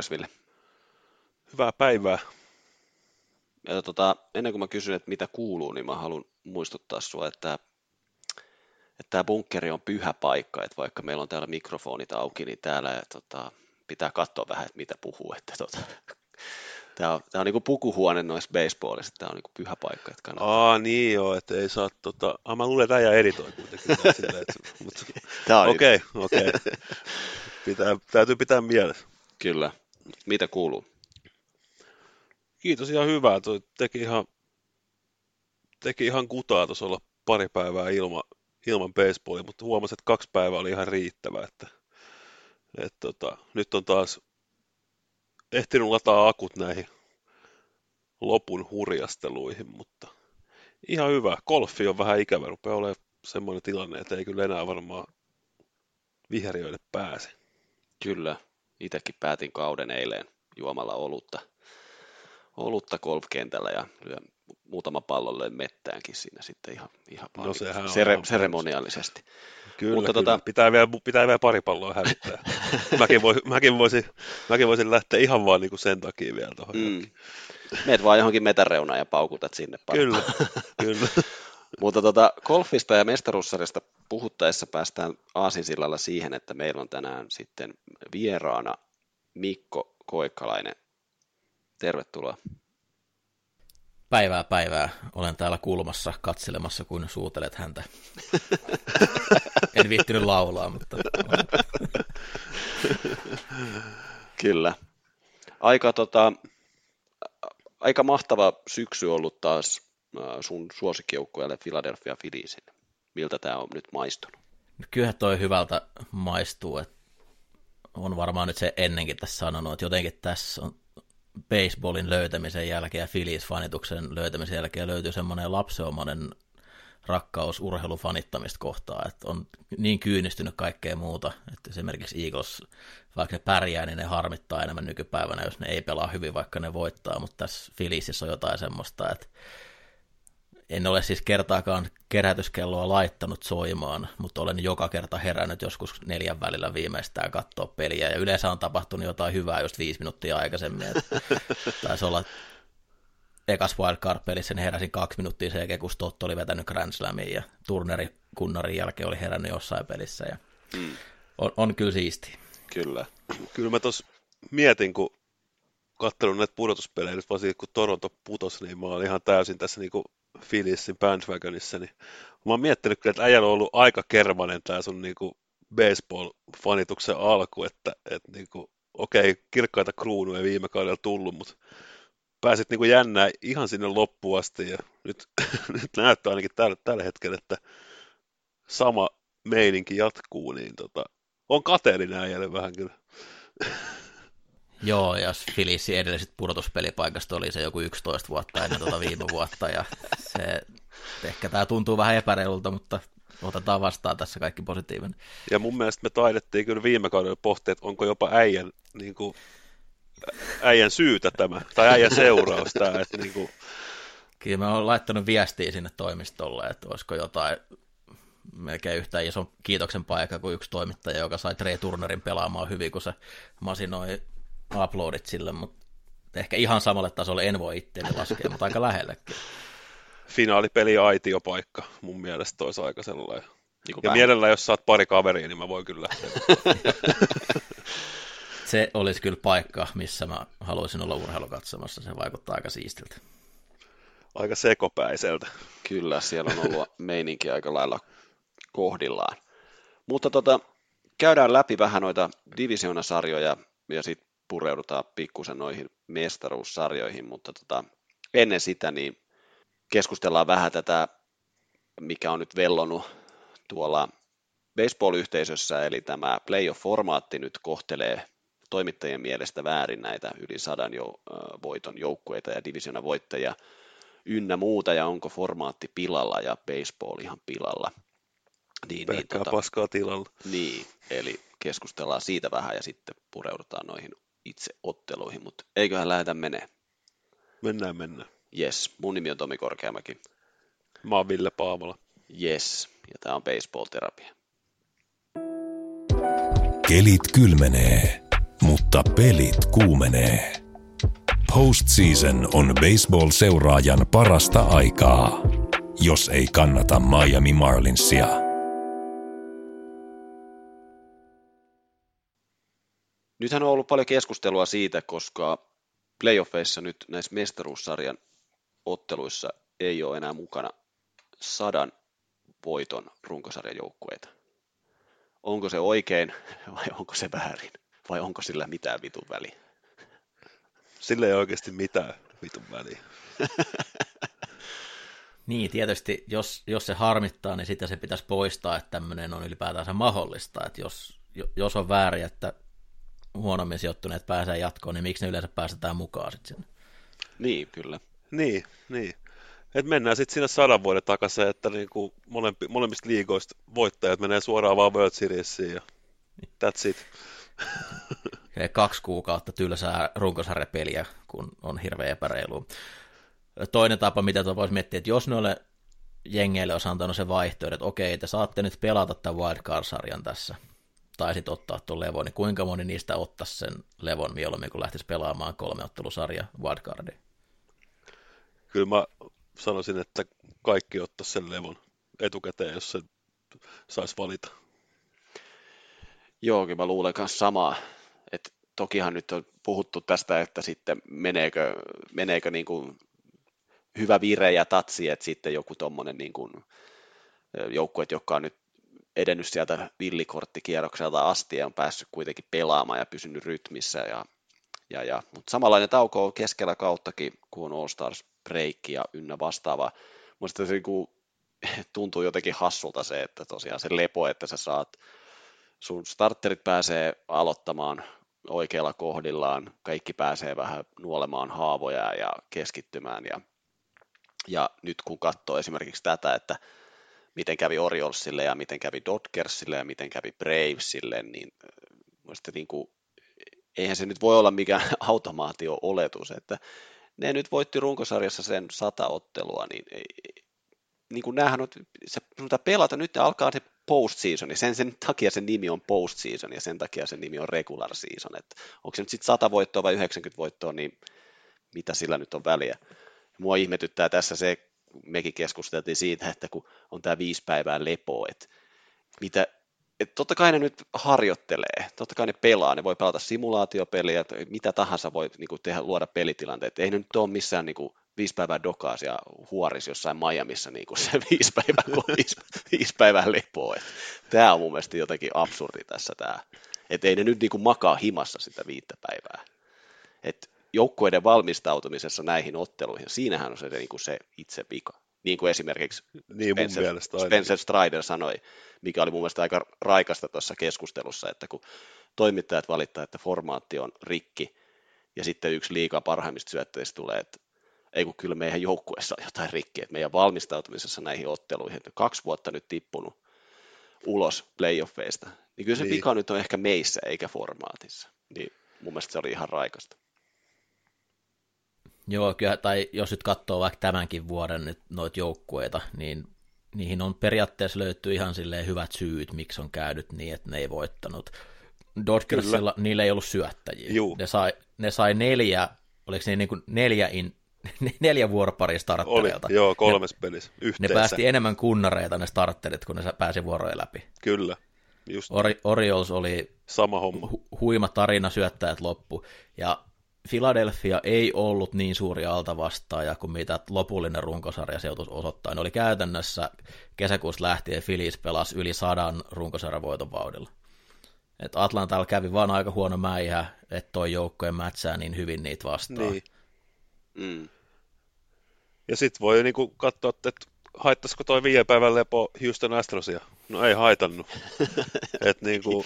Niin, Moresville. Hyvää päivää. Ja tota, ennen kuin mä kysyn, että mitä kuuluu, niin mä haluan muistuttaa sua, että, että tämä bunkkeri on pyhä paikka, että vaikka meillä on täällä mikrofonit auki, niin täällä ja, tota, pitää katsoa vähän, että mitä puhuu. Että, tota, tämä on, tämä on niin kuin pukuhuone noissa baseballissa, tämä on niin kuin pyhä paikka. Että kannattaa. Aa, niin joo, että ei saa tota... Ah, mä luulen, että äijä editoi kuitenkin. tää silleen, että, mutta... Okei, okei. Pitää, täytyy pitää mielessä. Kyllä. Mitä kuuluu? Kiitos ihan hyvää. Toi teki ihan, teki ihan kutaa tuossa olla pari päivää ilma, ilman baseballia, mutta huomasin, että kaksi päivää oli ihan riittävä. Että, et tota, nyt on taas ehtinyt lataa akut näihin lopun hurjasteluihin, mutta ihan hyvä. Golfi on vähän ikävä, rupeaa olemaan semmoinen tilanne, että ei kyllä enää varmaan viheriöille pääse. Kyllä. Itsekin päätin kauden eilen juomalla olutta, olutta golfkentällä ja muutama pallon löin mettäänkin siinä sitten ihan, ihan No on sere, ihan seremoniallisesti. Kyllä, Mutta kyllä. tota- Pitää, vielä, pitää vielä pari palloa hävittää. mäkin, voisin, mäkin, voisin, mäkin voisin lähteä ihan vaan niin kuin sen takia vielä tuohon. Mm. Meet vaan johonkin metäreunaan ja paukutat sinne paljon. Kyllä, kyllä. Mutta tota, golfista ja mestaruussarjasta puhuttaessa päästään aasinsillalla siihen, että meillä on tänään sitten vieraana Mikko Koikkalainen. Tervetuloa. Päivää päivää. Olen täällä kulmassa katselemassa, kun suutelet häntä. en viittinyt laulaa, mutta Kyllä. Aika, tota, aika mahtava syksy ollut taas äh, sun suosikkijoukkueelle Philadelphia Philliesin. Miltä tämä on nyt maistunut? kyllä toi hyvältä maistuu. Että on varmaan nyt se ennenkin tässä sanonut, että jotenkin tässä on baseballin löytämisen jälkeen ja Phillies-fanituksen löytämisen jälkeen löytyy semmoinen lapseomainen rakkaus urheilufanittamista kohtaan, että on niin kyynistynyt kaikkea muuta, että esimerkiksi Eagles, vaikka ne pärjää, niin ne harmittaa enemmän nykypäivänä, jos ne ei pelaa hyvin, vaikka ne voittaa, mutta tässä Philliesissä on jotain semmoista, että en ole siis kertaakaan kerätyskelloa laittanut soimaan, mutta olen joka kerta herännyt joskus neljän välillä viimeistään katsoa peliä, ja yleensä on tapahtunut jotain hyvää just viisi minuuttia aikaisemmin, että taisi olla ekas wildcard-pelissä, niin heräsin kaksi minuuttia sen jälkeen, kun Stott oli vetänyt Grand Slamin, ja Turneri kunnarin jälkeen oli herännyt jossain pelissä, ja Mm. on, on kyllä siisti. Kyllä. Kyllä mä tuossa mietin, kun katselin näitä pudotuspelejä, nyt varsinkin kun Toronto putosi, niin mä olin ihan täysin tässä niin Philliesin bandwagonissa, niin mä oon miettinyt kyllä, että äijällä on ollut aika kermanen tää sun niin kuin baseball-fanituksen alku, että, että niin kuin, okei, kirkkaita kruunuja viime kaudella tullut, mutta pääsit niin kuin jännää ihan sinne loppuun asti, ja nyt, nyt näyttää ainakin tällä, tällä hetkellä, että sama meininki jatkuu, niin tota, on kateellinen äijälle vähän kyllä. Joo, ja Phillisin edelliset pudotuspelipaikasta oli se joku 11 vuotta ennen tuota viime vuotta, ja se, ehkä tämä tuntuu vähän epäreilulta, mutta otetaan vastaan tässä kaikki positiivinen. Ja mun mielestä me taidettiin kyllä viime kaudella pohtia, että onko jopa äijän, niin kuin, äijän syytä tämä, tai äijän seuraus tämä, että niin kuin, Kyllä mä oon laittanut viestiä sinne toimistolle, että olisiko jotain melkein yhtä iso kiitoksen paikka kuin yksi toimittaja, joka sai Trey Turnerin pelaamaan hyvin, kun se masinoi uploadit sille, mutta ehkä ihan samalle tasolle en voi itseäni laskea, mutta aika lähellekin. finaalipeli aitiopaikka mun mielestä olisi aika sellainen. Niin Ja mielellään, jos saat pari kaveria, niin mä voin kyllä lähteä. Se olisi kyllä paikka, missä mä haluaisin olla urheilukatsomassa, se vaikuttaa aika siistiltä. aika sekopäiseltä. Kyllä, siellä on ollut meininki aika lailla kohdillaan. Mutta tota, käydään läpi vähän noita divisioonasarjoja ja sitten pureudutaan pikkusen noihin mestaruussarjoihin, mutta tota, ennen sitä niin keskustellaan vähän tätä, mikä on nyt vellonut tuolla baseball-yhteisössä, eli tämä playoff-formaatti nyt kohtelee toimittajien mielestä väärin näitä yli sadan jo, äh, voiton joukkueita ja divisioonan voittajia ynnä muuta, ja onko formaatti pilalla ja baseball ihan pilalla. Niin, niin, tota, paskaa tilalla. niin, eli keskustellaan siitä vähän ja sitten pureudutaan noihin itse otteluihin, mutta eiköhän lähdetä menee. Mennään, mennään. Yes, mun nimi on Tomi Korkeamäki. Mä oon Ville Paavola. Yes, ja tämä on baseball-terapia. Kelit kylmenee. mutta pelit kuumenee. Postseason on baseball-seuraajan parasta aikaa, jos ei kannata Miami Marlinsia. Nythän on ollut paljon keskustelua siitä, koska playoffeissa nyt näissä mestaruussarjan otteluissa ei ole enää mukana sadan voiton runkosarjan joukkueita. Onko se oikein vai onko se väärin? Vai onko sillä mitään vitun väliä? Sillä ei oikeasti mitään vitun väliä. niin, tietysti jos, jos se harmittaa, niin sitten se pitäisi poistaa, että tämmöinen on ylipäätään mahdollista. Että jos, jos on väärin, että huonommin sijoittuneet pääsee jatkoon, niin miksi ne yleensä päästetään mukaan sitten sinne? Niin, kyllä. Niin, niin. Et mennään sitten siinä sadan vuoden takaisin, että niinku molempi, molemmista liigoista voittajat menee suoraan vaan World Seriesiin ja that's it. kaksi kuukautta tylsää runkosarjapeliä, kun on hirveän epäreilu. Toinen tapa, mitä voisi miettiä, että jos noille jengeille olisi antanut se vaihtoehto, että okei, te saatte nyt pelata tämän wildcard-sarjan tässä, tai sitten ottaa tuon levon, niin kuinka moni niistä ottaisi sen levon mieluummin, kun lähtisi pelaamaan kolme ottelusarja wildcardia? Kyllä mä sanoisin, että kaikki ottaisi sen levon etukäteen, jos se saisi valita. Joo, mä luulen myös samaa. Et tokihan nyt on puhuttu tästä, että sitten meneekö, meneekö niin kuin hyvä vire ja tatsi, että sitten joku tuommoinen niin kuin joukkue, joka on nyt edennyt sieltä villikorttikierrokselta asti ja on päässyt kuitenkin pelaamaan ja pysynyt rytmissä. Ja, ja, ja. Mutta samanlainen tauko on keskellä kauttakin, kun on All Stars break ja ynnä vastaava. Minusta se niin kuin, tuntuu jotenkin hassulta se, että tosiaan se lepo, että sä saat sun starterit pääsee aloittamaan oikealla kohdillaan, kaikki pääsee vähän nuolemaan haavoja ja keskittymään. Ja, ja nyt kun katsoo esimerkiksi tätä, että miten kävi Oriolsille ja miten kävi Dodgersille ja miten kävi Bravesille, niin äh, niin kuin, eihän se nyt voi olla mikään automaatio-oletus, että ne nyt voitti runkosarjassa sen sata ottelua, niin, ei, niin kuin näähän on, se, pelata, nyt alkaa se postseason, sen, sen takia sen nimi on postseason ja sen takia sen nimi on regular season, että onko se nyt sitten 100 voittoa vai 90 voittoa, niin mitä sillä nyt on väliä. Mua ihmetyttää tässä se, mekin keskusteltiin siitä, että kun on tämä viisi päivää lepoa, että mitä, että totta kai ne nyt harjoittelee, totta kai ne pelaa, ne voi pelata simulaatiopeliä, mitä tahansa voi niin kuin tehdä, luoda pelitilanteet. Ei ne nyt ole missään niin kuin, viisi päivää dokaas ja huoris jossain Miamiissa kuin se viisi päivää, viisi, viisi päivää lepoa. Tämä on mun mielestä jotenkin absurdi tässä tämä. Että ei ne nyt niin kuin makaa himassa sitä viittä päivää. että joukkueiden valmistautumisessa näihin otteluihin, siinähän on se, niin kuin se itse vika. Niin kuin esimerkiksi niin Spencer, Spencer Strider sanoi, mikä oli mun mielestä aika raikasta tuossa keskustelussa, että kun toimittajat valittaa, että formaatti on rikki, ja sitten yksi liikaa parhaimmista syöttöistä tulee, että ei kun kyllä meidän joukkueessa on jotain rikkiä, että meidän valmistautumisessa näihin otteluihin, että kaksi vuotta nyt tippunut ulos playoffeista, niin kyllä se niin. vika nyt on ehkä meissä eikä formaatissa. Niin mun mielestä se oli ihan raikasta. Joo, kyllä, tai jos nyt katsoo vaikka tämänkin vuoden nyt noita joukkueita, niin niihin on periaatteessa löytyy ihan silleen hyvät syyt, miksi on käynyt niin, että ne ei voittanut. Dodgersilla niillä ei ollut syöttäjiä. Juu. Ne sai, ne sai neljä, oliko ne niin kuin neljä, in, neljä vuoroparia starttereilta. Oli, joo, kolmes pelissä yhteensä. Ne päästi enemmän kunnareita ne startterit, kun ne pääsi vuoroja läpi. Kyllä. Just. Ori, Orioles oli Sama homma. Hu, huima tarina syöttäjät loppu. Ja Philadelphia ei ollut niin suuri altavastaaja kuin mitä lopullinen runkosarja seutus osoittaa. Ne oli käytännössä kesäkuussa lähtien Phillies pelasi yli sadan runkosarjavoiton vauhdilla. Et Atlantalla kävi vaan aika huono mäihä, että toi joukkojen mätsää niin hyvin niitä vastaan. Niin. Mm. Ja sitten voi niinku katsoa, että haittaisiko toi viiden päivän lepo Houston Astrosia? No ei haitannut. Et niinku...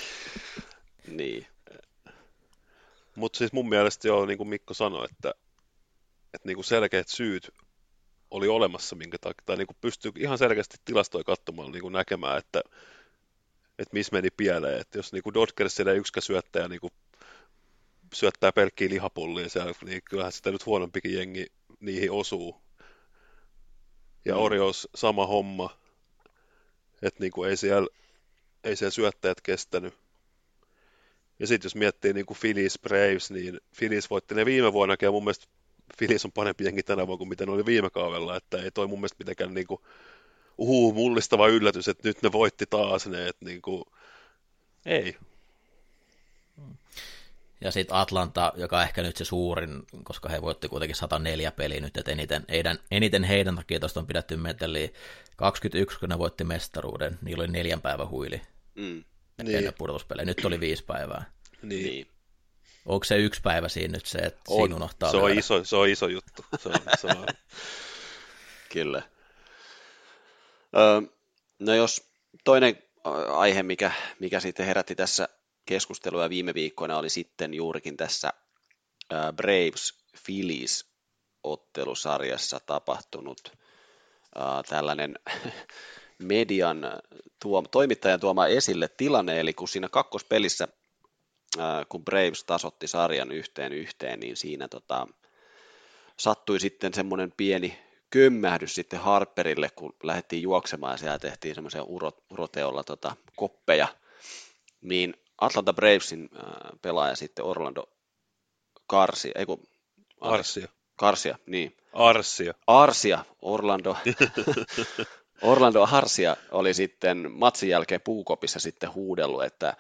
niin. Mutta siis mun mielestä joo, niin kuin Mikko sanoi, että, että niin kuin selkeät syyt oli olemassa, minkä takia, tai niin kuin pystyy ihan selkeästi tilastoja katsomaan niin kuin näkemään, että, että missä meni pieleen. Että jos niin kuin Dodgersille yksikä syöttäjä niin kuin syöttää pelkkiä lihapullia siellä, niin kyllähän sitä nyt huonompikin jengi niihin osuu. Ja mm. Orios sama homma, että niin kuin ei, siellä, ei siellä syöttäjät kestänyt. Ja sitten jos miettii niin kuin Phillies Braves, niin Phillies voitti ne viime vuonna, ja mun mielestä Phillies on parempi jengi tänä vuonna kuin mitä ne oli viime kaudella, että ei toi mun mielestä mitenkään niin kuin, uhuu, mullistava yllätys, että nyt ne voitti taas ne, että niin kuin, ei. Ja sitten Atlanta, joka ehkä nyt se suurin, koska he voitti kuitenkin 104 peliä nyt, että eniten, heidän, eniten heidän takia tuosta on pidetty meteliä. 21, kun ne voitti mestaruuden, niillä oli neljän päivän huili Mm. Niin. ennen pudotuspelejä. Nyt oli viisi päivää. Niin. Niin. Onko se yksi päivä siinä nyt se, että On. siinä unohtaa se, on iso, se on iso juttu. Se on, se on, Kyllä. Öö, no jos toinen aihe, mikä, mikä sitten herätti tässä keskustelua viime viikkoina, oli sitten juurikin tässä Braves Phillies ottelusarjassa tapahtunut ö, tällainen median tuo, toimittajan tuoma esille tilanne, eli kun siinä kakkospelissä, ö, kun Braves tasotti sarjan yhteen yhteen, niin siinä tota, sattui sitten semmoinen pieni kömmähdys sitten Harperille, kun lähdettiin juoksemaan. Ja siellä tehtiin semmoisia uro, uroteolla tota, koppeja, niin Atlanta Bravesin äh, pelaaja sitten Orlando Karsi, ei kun, Arsia. Karsia, niin, Arsia. Arsia, Orlando, Orlando Arsia oli sitten matsin jälkeen puukopissa sitten huudellut, että,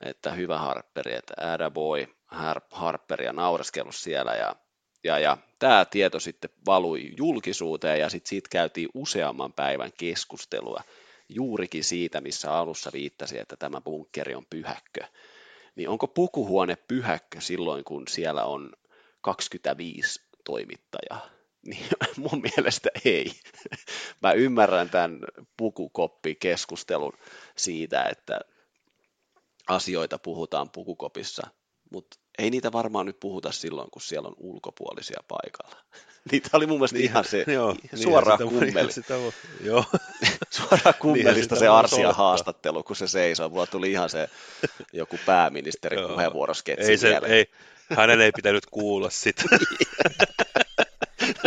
että hyvä Harperi, että Ada boy Harper ja naureskellut siellä ja, ja, ja tämä tieto sitten valui julkisuuteen ja sitten siitä käytiin useamman päivän keskustelua juurikin siitä, missä alussa viittasi, että tämä bunkkeri on pyhäkkö. Niin onko pukuhuone pyhäkkö silloin, kun siellä on 25 toimittajaa? Niin mun mielestä ei. Mä ymmärrän tämän pukukoppi-keskustelun siitä, että asioita puhutaan pukukopissa, mutta ei niitä varmaan nyt puhuta silloin, kun siellä on ulkopuolisia paikalla. Niitä oli mun mielestä ihan se Joo, voi- kummeli. Sitä joo. suoraan kummelista se Arsian odottaa. haastattelu, kun se seisoo. Mulla tuli ihan se joku pääministeri puheenvuorosketsi ei se, mieleen. ei, hänen ei pitänyt kuulla sitä.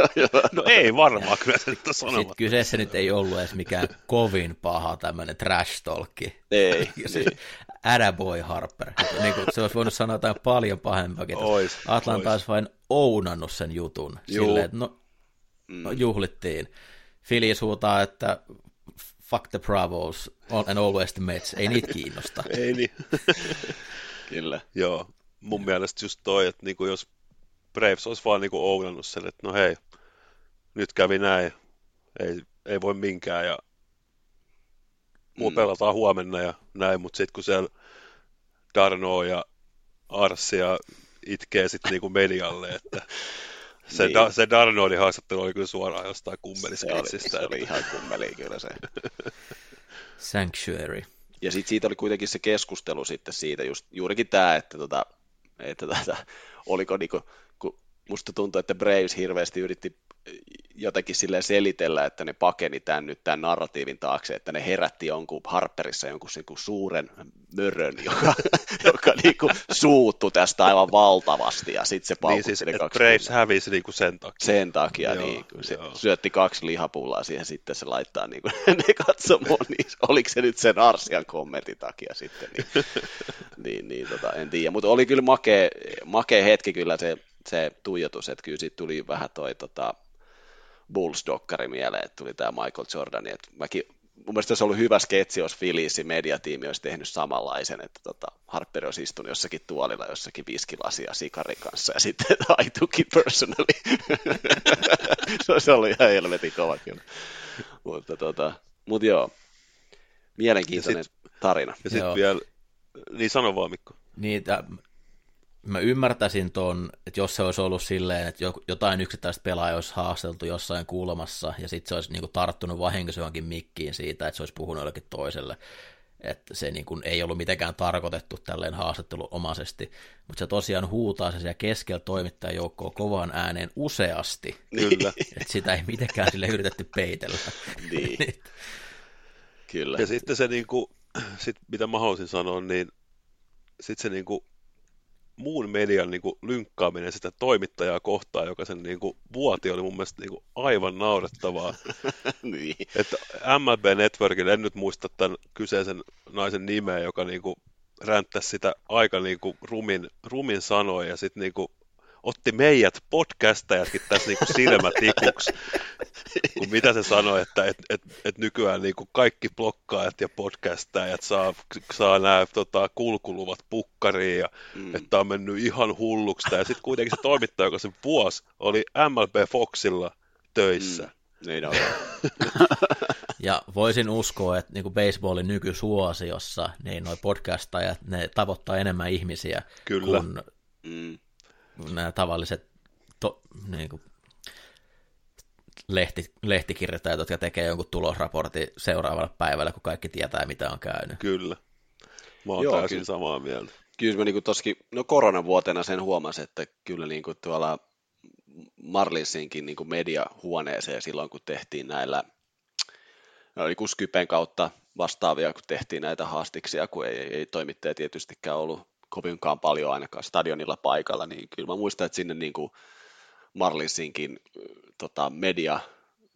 No ei varmaan, kyllä se nyt on Sitten sanomatta. kyseessä nyt ei ollut edes mikään kovin paha tämmöinen trash talkki. Ei, Se, niin. Harper. Niin kuin, se olisi voinut sanoa jotain paljon pahempaakin. Ois, Atlanta ois. olisi vain ounannut sen jutun. Juu. Silleen, että no, no, juhlittiin. Phillies huutaa, että fuck the Bravos and always the Mets. Ei niitä kiinnosta. Ei niin. Kyllä. Joo, mun mielestä just toi, että niinku jos Braves olisi vaan niinku ounannut sen, että no hei, nyt kävi näin, ei, ei voi minkään ja mua Mm. pelataan huomenna ja näin, mutta sitten kun siellä Darno ja Arsia itkee sitten niinku medialle, että se, Niin. da, se Darnoin haastattelu oli kyllä suoraan jostain Se oli, kummelisketsistä. se oli ihan kummeli kyllä se. Sanctuary. Ja sitten siitä oli kuitenkin se keskustelu sitten siitä, just, juurikin tämä, että, tota, että tota, oliko niinku, musta tuntuu, että Braves hirveästi yritti jotenkin silleen selitellä, että ne pakeni tämän nyt tämän narratiivin taakse, että ne herätti jonkun Harperissa jonkun niinku suuren mörön, joka, joka niinku suuttu tästä aivan valtavasti, ja sitten se Niin paukutti siis, ne kaksi Braves hävisi niinku sen takia. Sen takia, Joo, niin, kun se joo. syötti kaksi lihapullaa siihen, sitten se laittaa niin kuin, ne katsomoon, niin oliko se nyt sen Arsian kommentin takia sitten, niin, niin, niin tota, en tiedä. Mutta oli kyllä makea, makea hetki kyllä se, se tuijotus, että kyllä siitä tuli vähän toi tota, Bulls-dokkari mieleen, että tuli tämä Michael Jordan, että mäkin mun mielestä olisi ollut hyvä sketsi, jos Phillisin mediatiimi olisi tehnyt samanlaisen, että tota, Harper olisi istunut jossakin tuolilla, jossakin viskilasia sikarin kanssa, ja sitten I took it personally. se olisi ollut ihan helvetin kova kyllä. Mutta tota, mut joo, mielenkiintoinen Ja tarina. Ja sitten vielä, niin sano vaan Mikko. Niitä, mä ymmärtäisin ton, että jos se olisi ollut silleen, että jo- jotain yksittäistä pelaajaa olisi haasteltu jossain kuulemassa, ja sitten se olisi niinku tarttunut vahingossa johonkin mikkiin siitä, että se olisi puhunut jollekin toiselle, että se niinku ei ollut mitenkään tarkoitettu tälleen haastatteluomaisesti, mutta se tosiaan huutaa se siellä keskellä toimittajajoukkoa kovaan ääneen useasti, Kyllä. että sitä ei mitenkään sille yritetty peitellä. Niin, kyllä. Ja sitten se, niinku, sit, mitä mä haluaisin sanoa, niin sitten se niinku, muun median niinku, lynkkaaminen sitä toimittajaa kohtaan, joka sen niinku, vuoti, oli mun mielestä niinku, aivan naurettavaa. niin. että MLB Networkille, en nyt muista tämän kyseisen naisen nimeä, joka niinku, ränttäsi sitä aika niin kuin rumin, rumin sanoja ja sitten niin kuin otti meidät podcastajatkin tässä niin kuin silmätikuksi, kun mitä se sanoi, että et, et, et nykyään niin kuin kaikki blokkaajat ja podcastajat saa, saa nämä tota, kulkuluvat pukkariin ja mm. että on mennyt ihan hulluksi. Ja sitten kuitenkin se toimittaja, joka sen vuosi oli MLB Foxilla töissä. Mm. Niin on. ja voisin uskoa, että niin kuin baseballin nykysuosiossa, niin noi podcastajat, ne tavoittaa enemmän ihmisiä Kyllä. kuin mm. Nämä tavalliset to, niin kuin, lehti, lehtikirjoittajat, jotka tekee jonkun tulosraportin seuraavalla päivällä, kun kaikki tietää, mitä on käynyt. Kyllä. Mä oon Joo, täysin kyllä. samaa mieltä. Kyllä mä niin toskin, no koronavuotena sen huomasin, että kyllä niin kuin tuolla Marlinsinkin niin kuin mediahuoneeseen silloin, kun tehtiin näillä, oli Skypen kautta vastaavia, kun tehtiin näitä haastiksia, kun ei, ei, ei toimittaja tietystikään ollut kovinkaan paljon ainakaan stadionilla paikalla, niin kyllä mä muistan, että sinne niin kuin Marlinsinkin tota, media,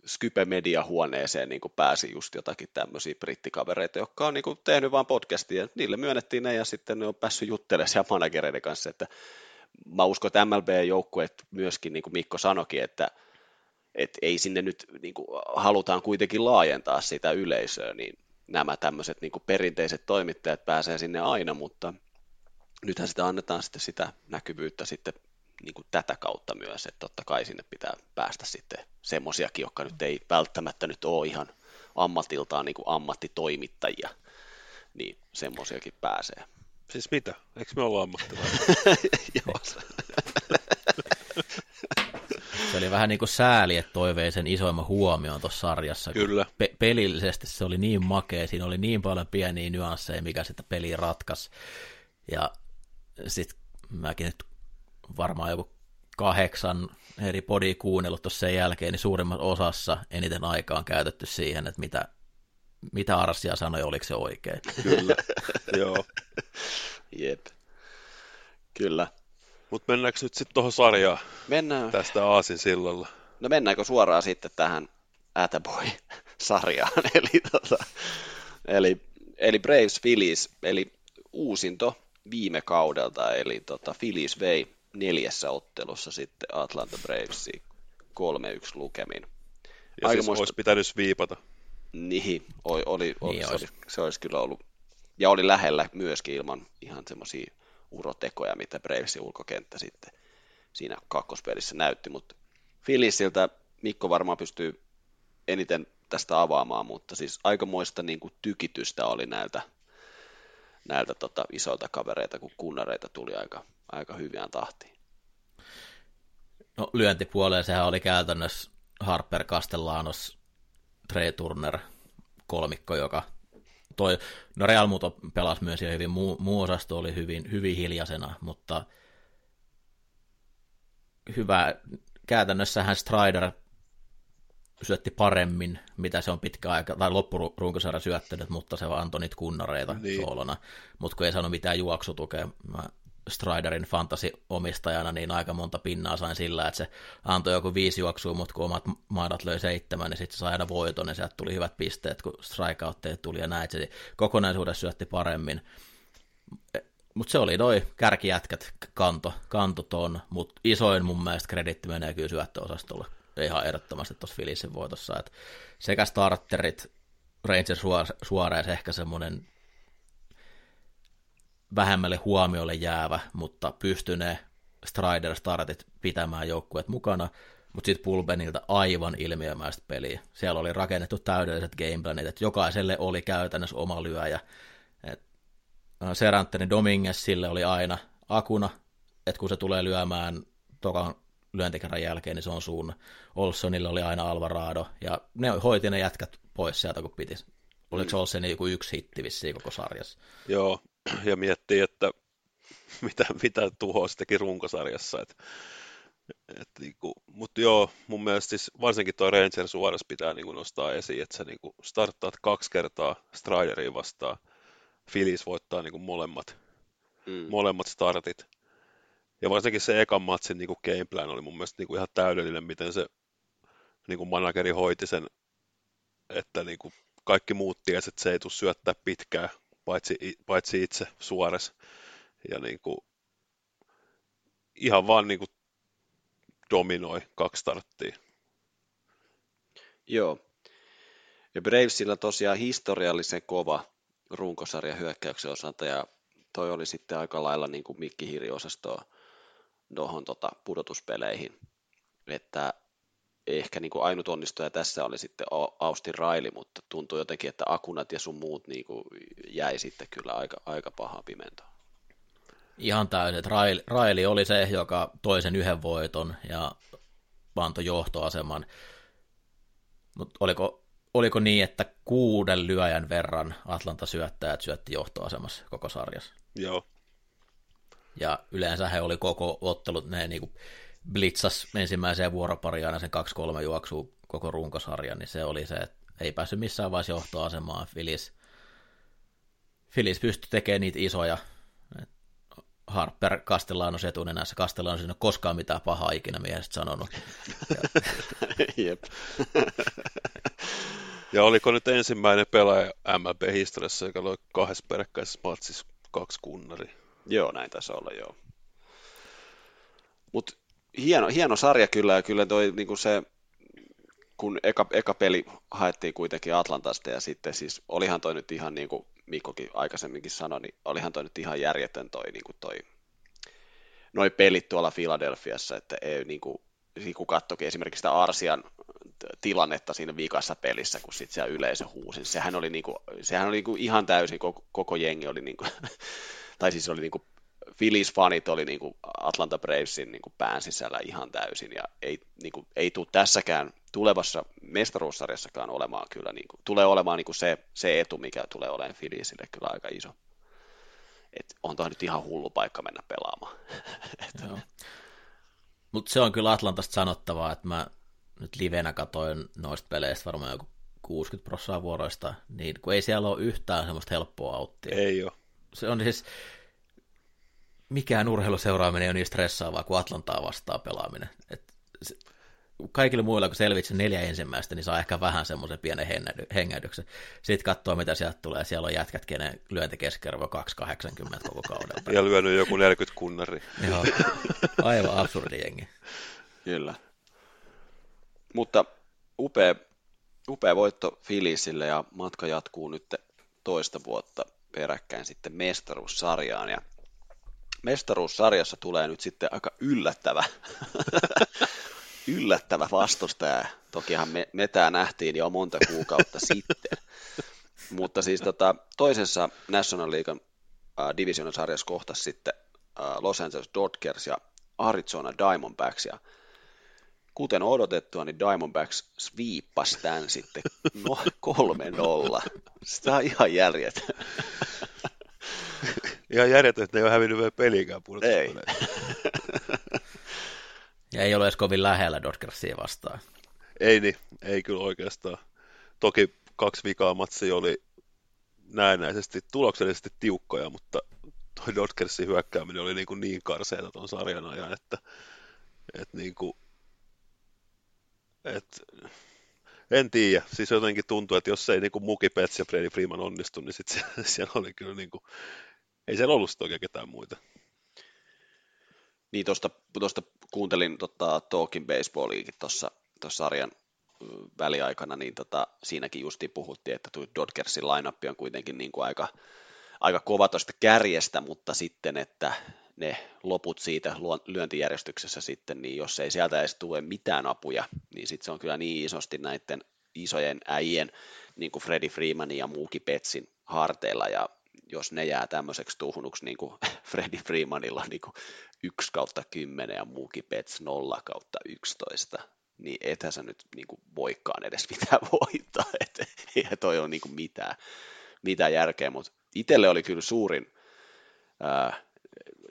Skype mediahuoneeseen niin kuin pääsi just jotakin tämmöisiä brittikavereita, jotka on niin kuin tehnyt vain podcastia, niille myönnettiin ne ja sitten ne on päässyt juttelemaan siellä managereiden kanssa, että mä uskon, että MLB-joukkueet myöskin, niin kuin Mikko sanoikin, että, että ei sinne nyt niin kuin, halutaan kuitenkin laajentaa sitä yleisöä, niin nämä tämmöiset niin kuin perinteiset toimittajat pääsee sinne aina, mutta nythän sitä annetaan sitten sitä näkyvyyttä sitten niin kuin tätä kautta myös, että totta kai sinne pitää päästä sitten semmoisiakin, jotka nyt ei välttämättä nyt ole ihan ammatiltaan niin kuin ammattitoimittajia, niin semmoisiakin pääsee. Siis mitä? Eikö me olla ammattilaisia? Joo. se oli vähän niin kuin sääli, että toivei sen isoimman huomioon tuossa sarjassa. Kyllä. Pe- pelillisesti se oli niin makea, siinä oli niin paljon pieniä nyansseja, mikä sitä peliä ratkaisi. Ja sitten mäkin nyt varmaan joku kahdeksan eri podia kuunnellut tuossa sen jälkeen, niin suurimmassa osassa eniten aikaa on käytetty siihen, että mitä mitä Arsia sanoi, oliko se oikein. Kyllä, joo. Jep, kyllä. Mutta mennäänkö nyt sitten tuohon sarjaan Mennään. tästä Aasin sillalla? No mennäänkö suoraan sitten tähän Attaboy-sarjaan, eli, tota, eli, eli Braves Phillies, eli uusinto viime kaudelta, eli tota, Phillies vei neljässä ottelussa sitten Atlanta Bravesia 3-1 lukemin. Ja Aika siis muista... olisi pitänyt viipata. Niin, oli, oli, oli, niin se, olisi. Olisi, se olisi kyllä ollut. Ja oli lähellä myöskin ilman ihan semmoisia urotekoja, mitä Bravesin ulkokenttä sitten siinä kakkospelissä näytti, mutta Phillisiltä Mikko varmaan pystyy eniten tästä avaamaan, mutta siis aikamoista niin kuin tykitystä oli näiltä, näiltä tota, isoilta kavereita, kun kunnareita tuli aika, aika hyviään tahtiin. No lyöntipuoleen sehän oli käytännössä Harper Castellanos Trey Turner kolmikko, joka toi, no Real Muto pelasi myös jo hyvin, muu, muu osasto oli hyvin, hyvin hiljaisena, mutta hyvä, käytännössähän Strider syötti paremmin, mitä se on pitkä aika, tai loppurunkosarja syöttänyt, mutta se vaan antoi niitä kunnareita niin. soolona, mutta kun ei saanut mitään juoksutukea, mä Striderin fantasy-omistajana, niin aika monta pinnaa sain sillä, että se antoi joku viisi juoksua, mutta kun omat maadat löi seitsemän, niin sitten sai aina voiton, niin sieltä tuli hyvät pisteet, kun strikeoutteet tuli ja näin, se kokonaisuudessa syötti paremmin. Mutta se oli noin kärkijätkät kanto, kanto ton, mutta isoin mun mielestä kreditti menee kyllä syöttöosastolle ihan ehdottomasti tuossa Filisin voitossa, että sekä starterit, Ranger Suarez ehkä semmoinen vähemmälle huomiolle jäävä, mutta pystyy ne Strider-startit pitämään joukkueet mukana, mutta sitten Pulbenilta aivan ilmiömäistä peliä. Siellä oli rakennettu täydelliset gameplanit, että jokaiselle oli käytännössä oma lyöjä. Et Serantteni Dominguez sille oli aina akuna, että kun se tulee lyömään tokan lyöntikerran jälkeen, niin se on suun. Olsonille oli aina Alvarado, ja ne hoiti ne jätkät pois sieltä, kun pitis. Oliko mm. Olsen joku yksi hitti vissiin koko sarjassa? Joo, ja miettii, että mitä, mitä tuhoa teki runkosarjassa. Et, et niinku, mutta joo, mun mielestä siis varsinkin tuo Ranger Suores pitää niinku nostaa esiin, että sä niinku starttaat kaksi kertaa Strideriin vastaan. Phillies voittaa niinku molemmat, mm. molemmat startit. Ja varsinkin se ekan matsin niinku gameplan oli mun mielestä niinku ihan täydellinen, miten se niinku manageri hoiti sen, että niinku kaikki muut tiesi, että se ei tule syöttää pitkään paitsi, paitsi itse Suores. Ja niin kuin, ihan vaan niin kuin dominoi kaksi starttia. Joo. Ja Bravesilla tosiaan historiallisen kova runkosarja hyökkäyksen osalta, ja toi oli sitten aika lailla niin kuin mikkihiriosastoa tuohon tota, pudotuspeleihin. Että ehkä niin kuin ainut onnistuja tässä oli sitten Austin Raili, mutta tuntuu jotenkin, että Akunat ja sun muut niin kuin jäi sitten kyllä aika, aika pahaa pimentoon. Ihan täysin. Raili, Raili oli se, joka toi sen yhden voiton ja antoi johtoaseman. Mutta oliko, oliko niin, että kuuden lyöjän verran Atlanta syöttäjät syötti johtoasemassa koko sarjassa? Joo. Ja yleensä he oli koko ottelut, ne niin kuin blitzas ensimmäiseen vuoropariin aina sen 2-3 juoksua koko runkosarjan, niin se oli se, että ei päässyt missään vaiheessa johtoasemaan. Filis, Filis pystyi tekemään niitä isoja. Harper Castellano etunenässä. Castellano ei ole koskaan mitään pahaa ikinä miehestä sanonut. Jep. ja oliko nyt ensimmäinen pelaaja MLB-historiassa, joka loi kahdessa peräkkäisessä matsissa kaksi kunnari? Joo, näin tässä olla, joo. Mutta hieno, hieno sarja kyllä, ja kyllä toi niin kuin se, kun eka, eka peli haettiin kuitenkin Atlantasta, ja sitten siis olihan toi nyt ihan niin kuin Mikkokin aikaisemminkin sanoi, niin olihan toi nyt ihan järjetön toi, niin kuin toi noi pelit tuolla Filadelfiassa, että ei niin kuin, niin kun katsokin esimerkiksi sitä Arsian tilannetta siinä vikassa pelissä, kun sitten siellä yleisö huusi, niin sehän oli, niin kuin, sehän oli niin kuin ihan täysin, koko, koko jengi oli niin kuin, tai siis oli niin kuin Phillies-fanit oli niin kuin Atlanta Bravesin niin kuin pään sisällä ihan täysin, ja ei, niin kuin, ei tule tässäkään tulevassa mestaruussarjassakaan olemaan kyllä, niin kuin, tulee olemaan niin kuin se, se etu, mikä tulee olemaan Philliesille kyllä aika iso. Et on toi nyt ihan hullu paikka mennä pelaamaan. Mutta se on kyllä Atlantasta sanottavaa, että mä nyt livenä katoin noista peleistä varmaan joku 60 prosenttia vuoroista, niin kun ei siellä ole yhtään semmoista helppoa auttia. Ei ole. Se on siis, mikään urheiluseuraaminen ei ole niin stressaavaa kuin Atlantaa vastaan pelaaminen. Et se, kaikille muilla, kun selvitsi neljä ensimmäistä, niin saa ehkä vähän semmoisen pienen hengähdyksen. Sitten katsoo, mitä sieltä tulee. Siellä on jätkät, kenen lyöntikeskervo 280 koko kauden. ja lyönyt joku 40 kunnari. Joo, aivan absurdi jengi. Kyllä. Mutta upea, upea voitto Filisille ja matka jatkuu nyt toista vuotta peräkkäin sitten mestaruussarjaan. Ja mestaruussarjassa tulee nyt sitten aika yllättävä, yllättävä vastustaja. Tokihan me, me tämä nähtiin jo monta kuukautta sitten. Mutta siis tota, toisessa National League äh, divisioonasarjassa kohtasi sitten äh, Los Angeles Dodgers ja Arizona Diamondbacks. Ja kuten odotettua, niin Diamondbacks sviippasi tämän sitten no, kolme nolla. Sitä on ihan järjet. ihan järjetön, että ne ei ole hävinnyt vielä pelikään Ei. ja ei ole edes kovin lähellä Dodgersia vastaan. Ei niin, ei kyllä oikeastaan. Toki kaksi vikaa matsia oli näennäisesti tuloksellisesti tiukkoja, mutta toi Dodgersin hyökkääminen oli niin, kuin niin karseeta ton sarjan ajan, että, että niin kuin, että en tiedä, siis jotenkin tuntuu, että jos ei niin kuin Muki Pets ja Freddy Freeman onnistu, niin sitten siellä, siellä oli kyllä niin kuin, ei siellä ollut oikein ketään muita. Niin, tuosta, tuosta kuuntelin tota, Talking Baseballiakin tuossa sarjan väliaikana, niin tota, siinäkin justiin puhuttiin, että Dodgersin lineup on kuitenkin niin kuin aika, aika kova tuosta kärjestä, mutta sitten, että ne loput siitä lyöntijärjestyksessä sitten, niin jos ei sieltä edes tule mitään apuja, niin sitten se on kyllä niin isosti näiden isojen äijien, niin kuin Freddie Freemanin ja Muuki Petsin harteilla, ja jos ne jää tämmöiseksi tuhnuksi, niin kuin Freddie Freemanilla niin kuin 1 kautta 10 ja Muuki Pets 0 kautta 11, niin ethän sä nyt niin kuin voikaan edes mitään voittaa, että eihän toi ole niin kuin mitään, mitään järkeä, mutta itselle oli kyllä suurin ää,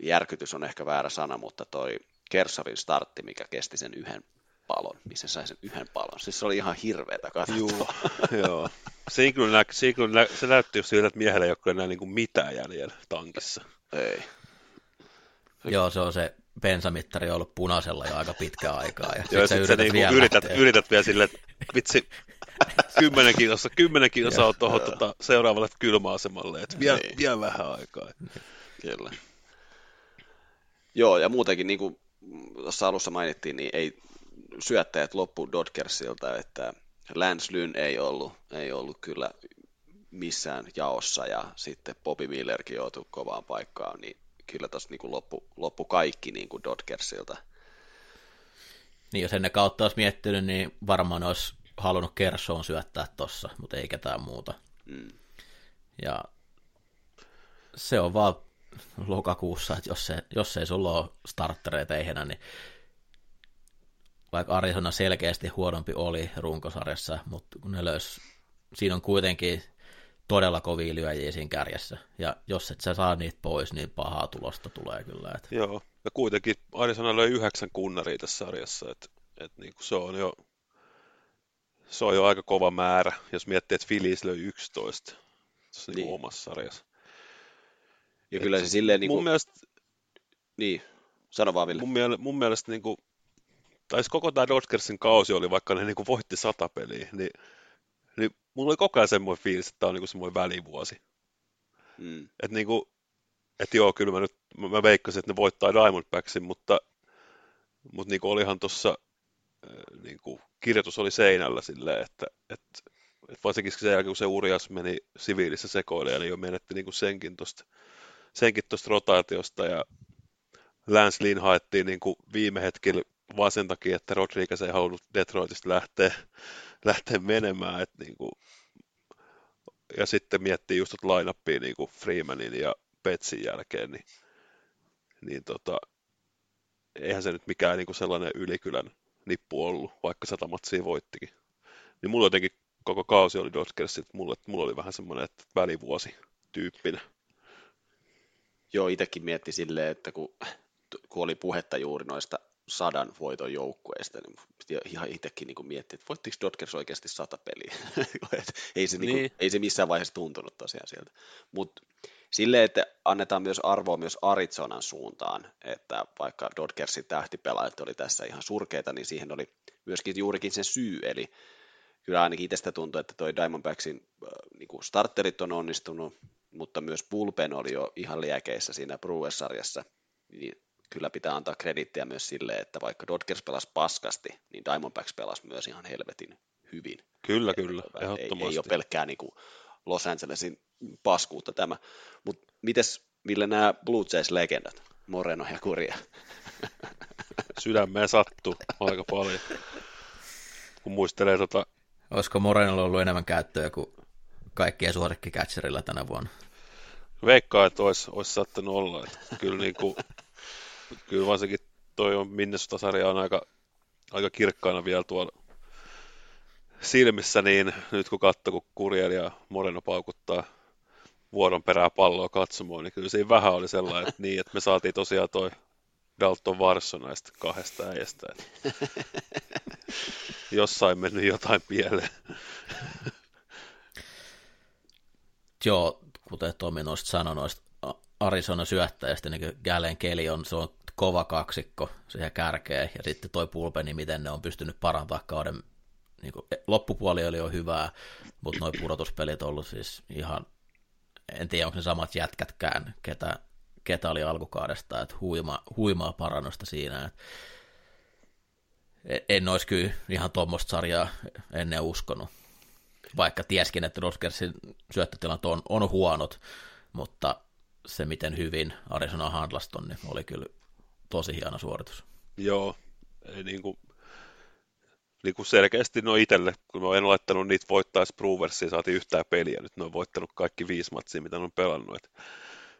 järkytys on ehkä väärä sana, mutta toi Kersavin startti, mikä kesti sen yhden palon, missä sai sen yhden palon. Siis se oli ihan hirveätä katsoa. Juu, joo. Se, kyllä nä, kyllä nä, se näytti just siltä, että miehellä ei ole enää niin kuin mitään jäljellä tankissa. Ei. Joo, se on se bensamittari on ollut punaisella jo aika pitkään aikaa. Ja Joo, sit, sit sä, niinku yrität, yrität vielä silleen, että vitsi, kymmenen kilsa, kymmenen kilsa on tuohon tota, seuraavalle kylmäasemalle, että vielä, niin. vielä vähän aikaa. Kyllä. Joo, ja muutenkin, niin kuin tuossa alussa mainittiin, niin ei syöttäjät loppu Dodgersilta, että Lance Lynn ei ollut, ei ollut kyllä missään jaossa, ja sitten Bobby Millerkin joutui kovaan paikkaan, niin kyllä tuossa niin loppu, loppu kaikki niin kuin Dodgersilta. Niin jos ennen kautta olisi miettinyt, niin varmaan olisi halunnut Kershawn syöttää tossa, mutta ei ketään muuta. Mm. Ja se on vaan lokakuussa, että jos, se, jos ei sulla ole starttereita ehänä, niin vaikka Arizona selkeästi huonompi oli runkosarjassa, mutta kun ne löys, siinä on kuitenkin todella kovia lyöjiä siinä kärjessä. Ja jos et sä saa niitä pois, niin pahaa tulosta tulee kyllä. Että... Joo, ja kuitenkin Arizona löi yhdeksän kunnaria tässä sarjassa, että, että niin kuin se on jo se on jo aika kova määrä, jos miettii, että Phillies löi 11 niin. Niin omassa sarjassa. Ja kyllä se silleen niin kuin... Mun mielestä... Niin, sano vaan Ville. Mun, mielestä, mun mielestä niin kuin, tai koko tämä Dodgersin kausi oli, vaikka ne niin kuin voitti sata peliä, niin, niin mulla oli koko ajan semmoinen fiilis, että tämä on niin kuin semmoinen välivuosi. Mm. Että niin kuin, että joo, kyllä mä nyt, mä veikkasin, että ne voittaa Diamondbacksin, mutta, mutta niin kuin olihan tuossa niin kuin, kirjoitus oli seinällä silleen, että, että, että varsinkin sen jälkeen, kun se Urias meni siviilissä sekoille, niin jo menetti niin kuin senkin tuosta senkin tuosta rotaatiosta ja Lance Lynn haettiin niin kuin viime hetkellä vaan sen takia, että Rodriguez ei halunnut Detroitista lähteä, lähteä menemään. Että niin kuin, ja sitten miettii just tuota line niin kuin Freemanin ja Petsin jälkeen, niin, niin tota, eihän se nyt mikään niin kuin sellainen ylikylän nippu ollut, vaikka sata matsia voittikin. Niin mulla jotenkin koko kausi oli Dodgers, että mulla, mulla oli vähän semmoinen että välivuosi tyyppinen. Joo, itsekin mietti silleen, että kun, kun oli puhetta juuri noista sadan voiton joukkueista, niin ihan itsekin niin mietti, että voittiko Dodgers oikeasti sata peliä. ei, se, niin. Niin kuin, ei se missään vaiheessa tuntunut tosiaan sieltä. Mutta silleen, että annetaan myös arvoa myös Arizonan suuntaan, että vaikka Dodgersin tähtipelaajat oli tässä ihan surkeita, niin siihen oli myöskin juurikin se syy, eli kyllä ainakin itsestä tuntuu, että toi Diamondbacksin äh, niin starterit on onnistunut, mutta myös Bulpen oli jo ihan liekeissä siinä Brewers-sarjassa, niin kyllä pitää antaa kredittiä myös sille, että vaikka Dodgers pelasi paskasti, niin Diamondbacks pelasi myös ihan helvetin hyvin. Kyllä, kyllä, ehdottomasti. Ei, ei ole pelkkää niin kuin Los Angelesin paskuutta tämä. Mutta mites, Ville, nämä Blue Jays-legendat, Moreno ja Kuria? Sydämeen sattuu aika paljon, kun muistelee tota... Olisiko Morenolla ollut enemmän käyttöä kuin kaikkien suosikkikätserillä tänä vuonna? Veikkaa, että olisi, olisi saattanut olla. Että kyllä, niin kuin, kyllä varsinkin toi on Minnesota-sarja on aika, aika kirkkaana vielä tuolla silmissä, niin nyt kun katsoo, kun Kuriel ja Moreno paukuttaa vuoron perää palloa katsomaan, niin kyllä siinä vähän oli sellainen, että, niin, että me saatiin tosiaan toi Dalton Varso näistä kahdesta äijästä. Jossain mennyt jotain pieleen. Joo, kuten Tomi noista sanoi noista Arizona syöttäjästä, niin Galen Keli on, se on kova kaksikko siihen kärkeen, ja sitten toi pulpeni, miten ne on pystynyt parantamaan kauden, niin kuin, loppupuoli oli jo hyvää, mutta noin pudotuspelit on ollut siis ihan, en tiedä onko ne samat jätkätkään, ketä, ketä oli alkukaudesta, että huima, huimaa parannusta siinä, että en olisi kyllä ihan tuommoista sarjaa ennen uskonut vaikka tieskin, että Dodgersin syöttötilat on, on huonot, mutta se miten hyvin Arizona handlasi niin oli kyllä tosi hieno suoritus. Joo, ei niin kuin, niin kuin selkeästi no itselle, kun mä en laittanut niitä voittaa Bruversia, saatiin yhtään peliä, nyt ne on voittanut kaikki viisi matsia, mitä ne on pelannut. Et,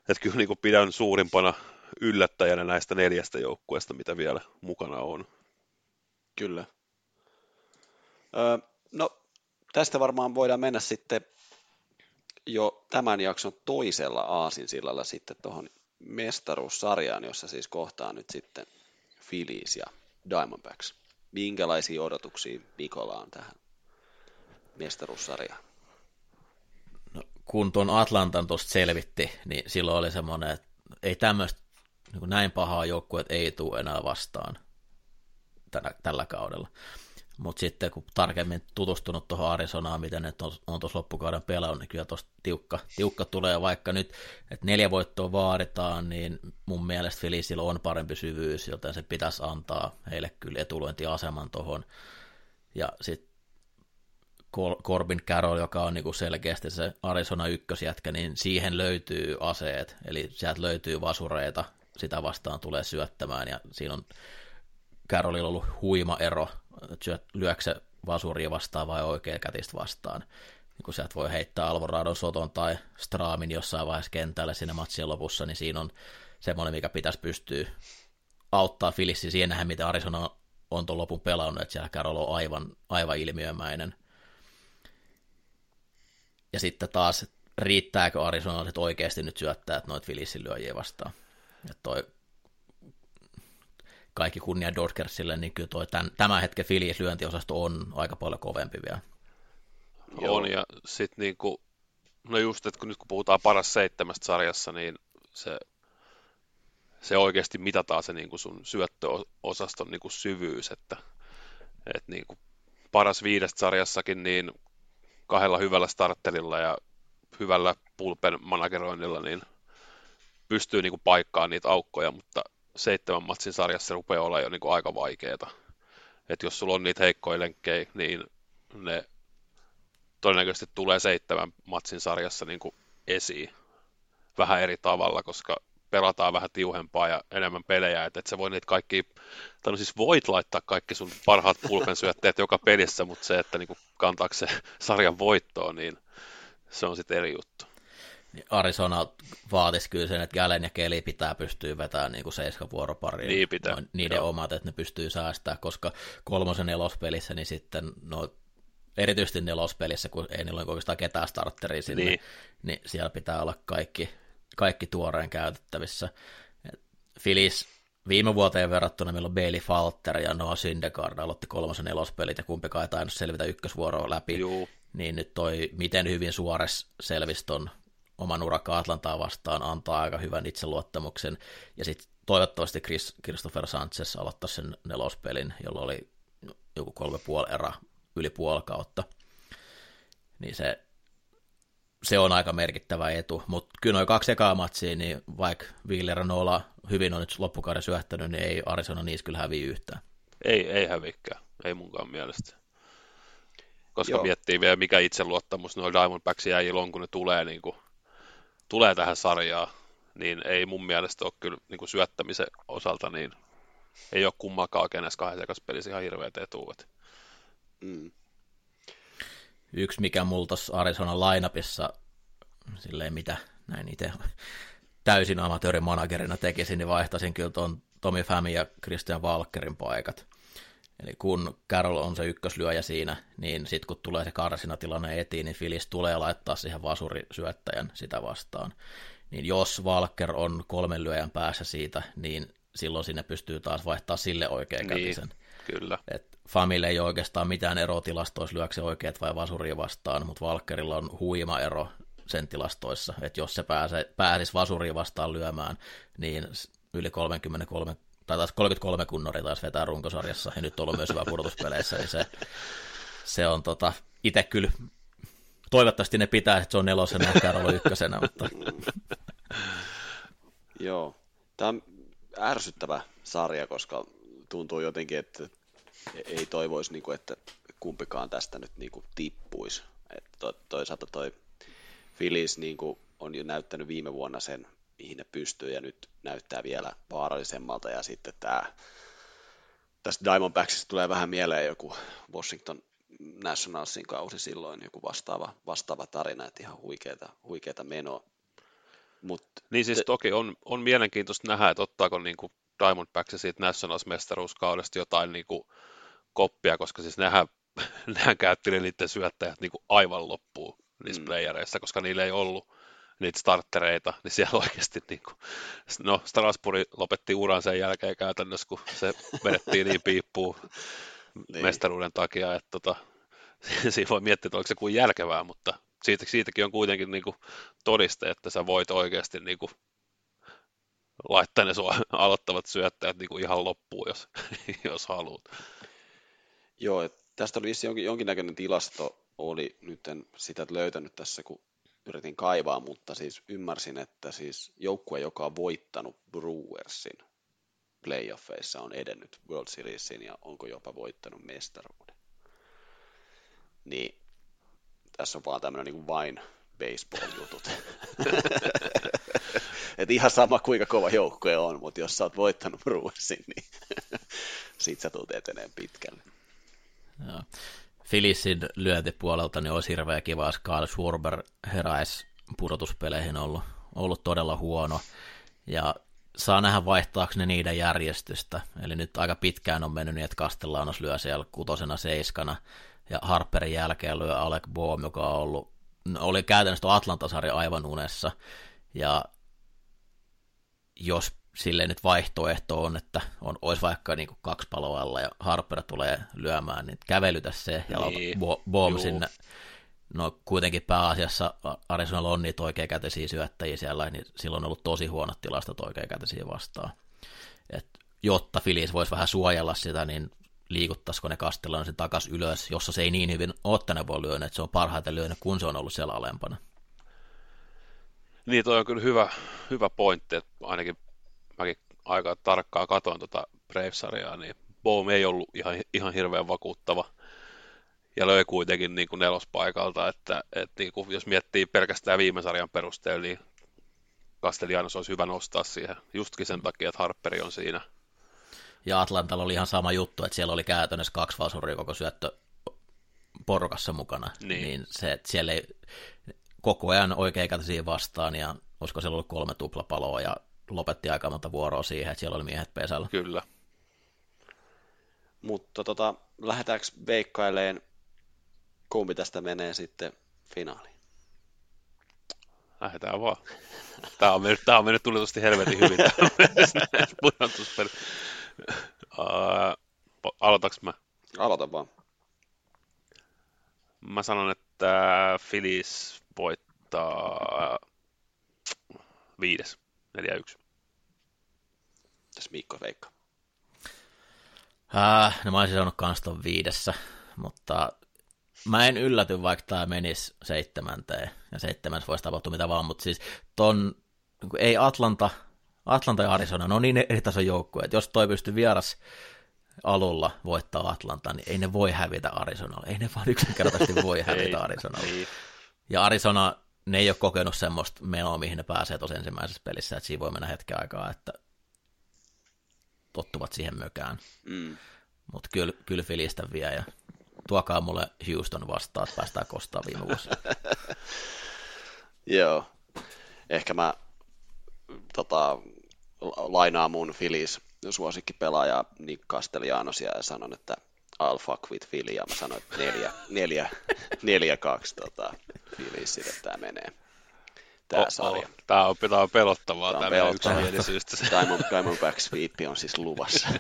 et kyllä niin kuin pidän suurimpana yllättäjänä näistä neljästä joukkueesta, mitä vielä mukana on. Kyllä. Öö, no tästä varmaan voidaan mennä sitten jo tämän jakson toisella aasinsillalla sitten tuohon mestaruussarjaan, jossa siis kohtaa nyt sitten Phillies ja Diamondbacks. Minkälaisia odotuksia Nikola on tähän mestaruussarjaan? No, kun tuon Atlantan tuosta selvitti, niin silloin oli semmoinen, että ei tämmöistä niin näin pahaa joukkueet ei tule enää vastaan tänä, tällä kaudella. Mutta sitten kun tarkemmin tutustunut tuohon Arizonaan, miten ne on, tuossa loppukauden pelannut, niin kyllä tuossa tiukka, tiukka tulee, vaikka nyt, että neljä voittoa vaaditaan, niin mun mielestä Felicillä on parempi syvyys, joten se pitäisi antaa heille kyllä etulointiaseman tuohon. Ja sitten Corbin Carroll, joka on niinku selkeästi se Arizona ykkösjätkä, niin siihen löytyy aseet, eli sieltä löytyy vasureita, sitä vastaan tulee syöttämään, ja siinä on Carrollilla ollut huima ero, lyökö se vasuria vastaan vai oikea kätistä vastaan. Niin kun sieltä voi heittää Alvarado Soton tai Straamin jossain vaiheessa kentällä siinä matsien lopussa, niin siinä on semmoinen, mikä pitäisi pystyä auttaa Filissi siihen nähdä, mitä Arizona on tuon lopun pelannut, että siellä Carroll on aivan, aivan ilmiömäinen. Ja sitten taas, riittääkö Arizona oikeasti nyt syöttää, että noita Filissin lyöjiä vastaan. Ja toi kaikki kunnia Dodgersille, niin kyllä toi tämän, tämän hetken Phillies lyöntiosasto on aika paljon kovempi vielä. On, ja sitten niin kuin, no just, että kun nyt kun puhutaan paras seitsemästä sarjassa, niin se, se oikeasti mitataan se niin kuin sun syöttöosaston niin kuin syvyys, että, että niin kuin paras viidestä sarjassakin, niin kahdella hyvällä starterilla ja hyvällä pulpen manageroinnilla, niin pystyy niin kuin paikkaamaan niitä aukkoja, mutta seitsemän matsin sarjassa rupeaa olla jo niin kuin aika vaikeaa. Että jos sulla on niitä heikkoja lenkkejä, niin ne todennäköisesti tulee seitsemän matsin sarjassa niin kuin esiin vähän eri tavalla, koska pelataan vähän tiuhempaa ja enemmän pelejä, että et sä voi niitä kaikki, tai no siis voit laittaa kaikki sun parhaat pulpensyötteet joka pelissä, mutta se, että niinku kantaako se sarjan voittoon, niin se on sitten eri juttu. Arizona vaatisi kyllä sen, että Galen ja Keli pitää pystyä vetämään niin kuin seiskan vuoropariin. Niin pitää. Niiden Joo. omat, että ne pystyy säästämään, koska kolmosen nelospelissä, niin sitten no, erityisesti nelospelissä, kun ei niillä ole oikeastaan ketään starteria sinne, niin. niin siellä pitää olla kaikki, kaikki tuoreen käytettävissä. Filis viime vuoteen verrattuna meillä on Bailey Falter ja Noah Syndergaard aloitti kolmosen nelospelit ja kumpikaan ei tainnut selvitä ykkösvuoroa läpi. Juu. Niin nyt toi, miten hyvin Suores selvisi ton oman urakka Atlantaa vastaan, antaa aika hyvän itseluottamuksen. Ja sitten toivottavasti Chris, Christopher Sanchez aloittaa sen nelospelin, jolla oli joku kolme puoli erä yli puoli kautta. Niin se, se on aika merkittävä etu. Mutta kyllä noin kaksi ekaa matsia, niin vaikka Wheeler Nola hyvin on nyt loppukauden syöttänyt, niin ei Arizona niissä kyllä häviä yhtään. Ei, ei hävikään, ei munkaan mielestä. Koska Joo. miettii vielä, mikä itseluottamus noilla Diamondbacksin jäijillä on, kun ne tulee niin kuin tulee tähän sarjaan, niin ei mun mielestä ole kyllä niin kuin syöttämisen osalta, niin ei ole kummakaan kenessä kahdessa pelissä ihan hirveät etuudet. Mm. Yksi, mikä mulla tuossa Arizona lineupissa, silleen mitä näin itse täysin amatöörimanagerina tekisin, niin vaihtaisin kyllä tuon Tommy Fami ja Christian Walkerin paikat. Eli kun Carroll on se ykköslyöjä siinä, niin sitten kun tulee se karsinatilanne etiin, niin Filis tulee laittaa siihen vasurisyöttäjän sitä vastaan. Niin jos Walker on kolmen lyöjän päässä siitä, niin silloin sinne pystyy taas vaihtaa sille oikein niin, kätisen. Kyllä. Et Famille ei oikeastaan mitään erotilastoissa lyökse oikeat vai vasuria vastaan, mutta Walkerilla on huima ero sen tilastoissa, että jos se pääse, pääsisi vasuriin vastaan lyömään, niin yli 33 tai taas 33 kunnori taas vetää runkosarjassa, ja nyt on ollut myös hyvä pudotuspeleissä, niin se, se on tota, itse kyllä, toivottavasti ne pitää, että se on nelosena ja Karolo ykkösenä, mutta... Joo, tämä on ärsyttävä sarja, koska tuntuu jotenkin, että ei toivoisi, niin kuin, että kumpikaan tästä nyt niin kuin, tippuisi. Toisaalta toi Phillies niin kuin, on jo näyttänyt viime vuonna sen, mihin ne pystyy, ja nyt näyttää vielä vaarallisemmalta, ja sitten tämä tästä Diamondbacksista tulee vähän mieleen joku Washington Nationalsin kausi silloin, joku vastaava, vastaava tarina, että ihan huikeeta, huikeeta menoa. Mut, niin siis te... toki on, on mielenkiintoista nähdä, että ottaako niin kuin Diamondbacks siitä Nationals-mestaruuskaudesta jotain niin kuin koppia, koska siis nehän, nehän käytti niiden syöttäjät niin kuin aivan loppuun niissä mm. playereissa, koska niillä ei ollut niitä starttereita, niin siellä oikeasti, niin kuin, no Strasbourg lopetti uran sen jälkeen käytännössä, kun se vedettiin niin piippuun niin. mestaruuden takia, että tota, siinä voi miettiä, että oliko se kuin järkevää, mutta siitä, siitäkin on kuitenkin niin kuin todiste, että sä voit oikeasti niin kuin laittaa ne sua aloittavat syöttäjät niin kuin ihan loppuun, jos, jos haluat. Joo, tästä oli jonkin, jonkinnäköinen tilasto, oli nyt en sitä löytänyt tässä, kun yritin kaivaa, mutta siis ymmärsin, että siis joukkue, joka on voittanut Brewersin playoffeissa, on edennyt World Seriesin ja onko jopa voittanut mestaruuden. Niin tässä on vaan tämmöinen niin vain baseball-jutut. Et ihan sama kuinka kova joukkue on, mutta jos sä oot voittanut Brewersin, niin sit sä tulet eteneen pitkälle. Joo. Filisin lyöntipuolelta niin olisi hirveä kiva, jos Karl Schwarber heräisi pudotuspeleihin ollut, ollut todella huono. Ja saa nähdä vaihtaako ne niiden järjestystä. Eli nyt aika pitkään on mennyt niin, että Castellanos lyö siellä kutosena seiskana, ja Harperin jälkeen lyö Alec Bohm, joka on ollut, oli käytännössä Atlantasarja aivan unessa. Ja jos sille nyt vaihtoehto on, että on, olisi vaikka niin kaksi paloa alla ja Harper tulee lyömään, niin kävelytä se ja niin. Boom sinne. No kuitenkin pääasiassa Arizona on niitä oikeakätisiä syöttäjiä siellä, niin silloin on ollut tosi huonot tilastot oikeakätisiä vastaan. Et jotta Phillies voisi vähän suojella sitä, niin liikuttaisiko ne kastellaan sen takas ylös, jossa se ei niin hyvin ole tänä vuonna lyönyt, että se on parhaiten lyönyt, kun se on ollut siellä alempana. Niin, toi on kyllä hyvä, hyvä pointti, että ainakin mäkin aika tarkkaan katoin tuota Brave-sarjaa, niin Boom ei ollut ihan, ihan hirveän vakuuttava. Ja löi kuitenkin niin kuin nelospaikalta, että, että niin kuin, jos miettii pelkästään viime sarjan perusteella, niin Castellanos olisi hyvä nostaa siihen justkin sen takia, että Harperi on siinä. Ja Atlantalla oli ihan sama juttu, että siellä oli käytännössä kaksi vasuria koko syöttö porukassa mukana, niin, niin se, että siellä ei koko ajan oikein vastaan, ja olisiko siellä ollut kolme tuplapaloa, ja lopetti aika monta vuoroa siihen, että siellä oli miehet pesällä. Kyllä. Mutta tota, lähdetäänkö veikkaileen, kumpi tästä menee sitten finaaliin? Lähdetään vaan. Tämä on mennyt, tämä on mennyt tulitusti helvetin hyvin. Uh, aloitaks mä? Aloita vaan. Mä sanon, että Phillies voittaa viides. 4-1. Tässä Mikko Veikka. Äh, no mä olisin sanonut kans ton viidessä, mutta mä en ylläty, vaikka tämä menisi seitsemänteen, ja seitsemäs voisi tapahtua mitä vaan, mutta siis ton, ei Atlanta, Atlanta ja Arizona, no niin eri tason joukkue, että jos toi pystyy vieras alulla voittaa Atlanta, niin ei ne voi hävitä Arizonalle, ei ne vaan yksinkertaisesti voi hävitä Arizonalle. Ja Arizona ne ei ole kokenut semmoista menoa, mihin ne pääsee tuossa ensimmäisessä pelissä, että siinä voi mennä hetken aikaa, että tottuvat siihen mökään. Mm. Mutta kyllä, kyllä filistä vie ja tuokaa mulle Houston vastaan, että päästään kostaa viime vuosi. Joo. Ehkä mä tota, lainaan mun Filis suosikkipelaaja Nick Castellanos ja sanon, että I'll fuck with Philly, ja mä sanoin, että neljä, neljä, neljä kaksi tota, Philliesille tämä menee. Tämä oh, sarja. Oh. Tämä on, tämä on pelottavaa, tämä, tämä yksimielisyystä. Diamond, Diamondback Sweep on siis luvassa.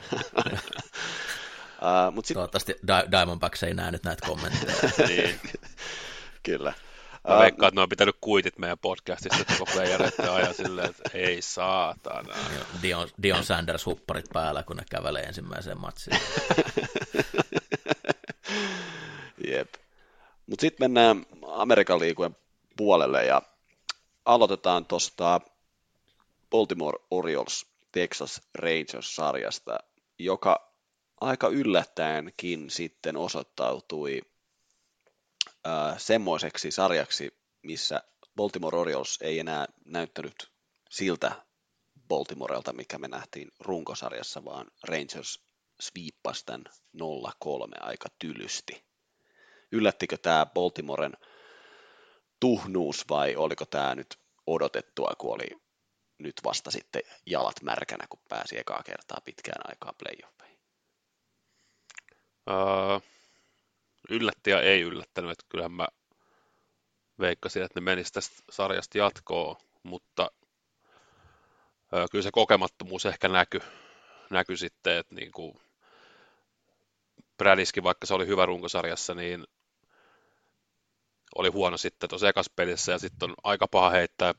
uh, mut sit... Toivottavasti Diamondbacks ei näe nyt näitä kommentteja. niin. Kyllä. Mä veikkaan, että ne on pitänyt kuitit meidän podcastista että koko playereiden ajan silleen, että ei saatana. Dion, Dion Sanders hupparit päällä, kun ne kävelee ensimmäiseen matsiin. Jep. Mutta sitten mennään Amerikan liikujen puolelle ja aloitetaan tuosta Baltimore Orioles Texas Rangers-sarjasta, joka aika yllättäenkin sitten osoittautui äh, semmoiseksi sarjaksi, missä Baltimore Orioles ei enää näyttänyt siltä Baltimorelta, mikä me nähtiin runkosarjassa, vaan Rangers sviippasi tämän 0-3 aika tylysti. Yllättikö tämä Baltimoren tuhnuus vai oliko tämä nyt odotettua, kun oli nyt vasta sitten jalat märkänä, kun pääsi ekaa kertaa pitkään aikaa playoffeihin? Uh, yllätti ja ei yllättänyt, että kyllähän mä veikkasin, että ne menis tästä sarjasta jatkoon, mutta uh, kyllä se kokemattomuus ehkä näkyi näky sitten, että niin kuin Bradiskin, vaikka se oli hyvä runkosarjassa, niin oli huono sitten tuossa ekaspelissä ja sitten on aika paha heittää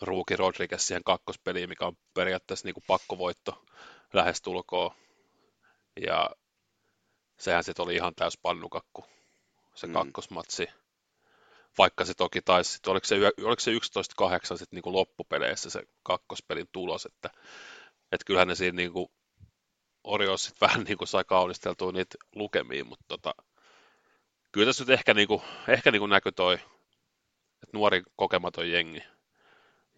Ruuki Rodriguez siihen kakkospeliin, mikä on periaatteessa niin kuin pakkovoitto lähestulkoon. Ja sehän sitten oli ihan täys pannukakku, se Mm. kakkosmatsi. Vaikka se toki taisi, sit, oliko se, oliko se 11-8 sitten niinku loppupeleissä se kakkospelin tulos, että, että kyllähän ne siinä niinku Orios sit vähän niinku sai kaunisteltua niitä lukemiin, mutta tota, kyllä tässä nyt ehkä, niinku, ehkä niinku näkyi toi, että nuori kokematon jengi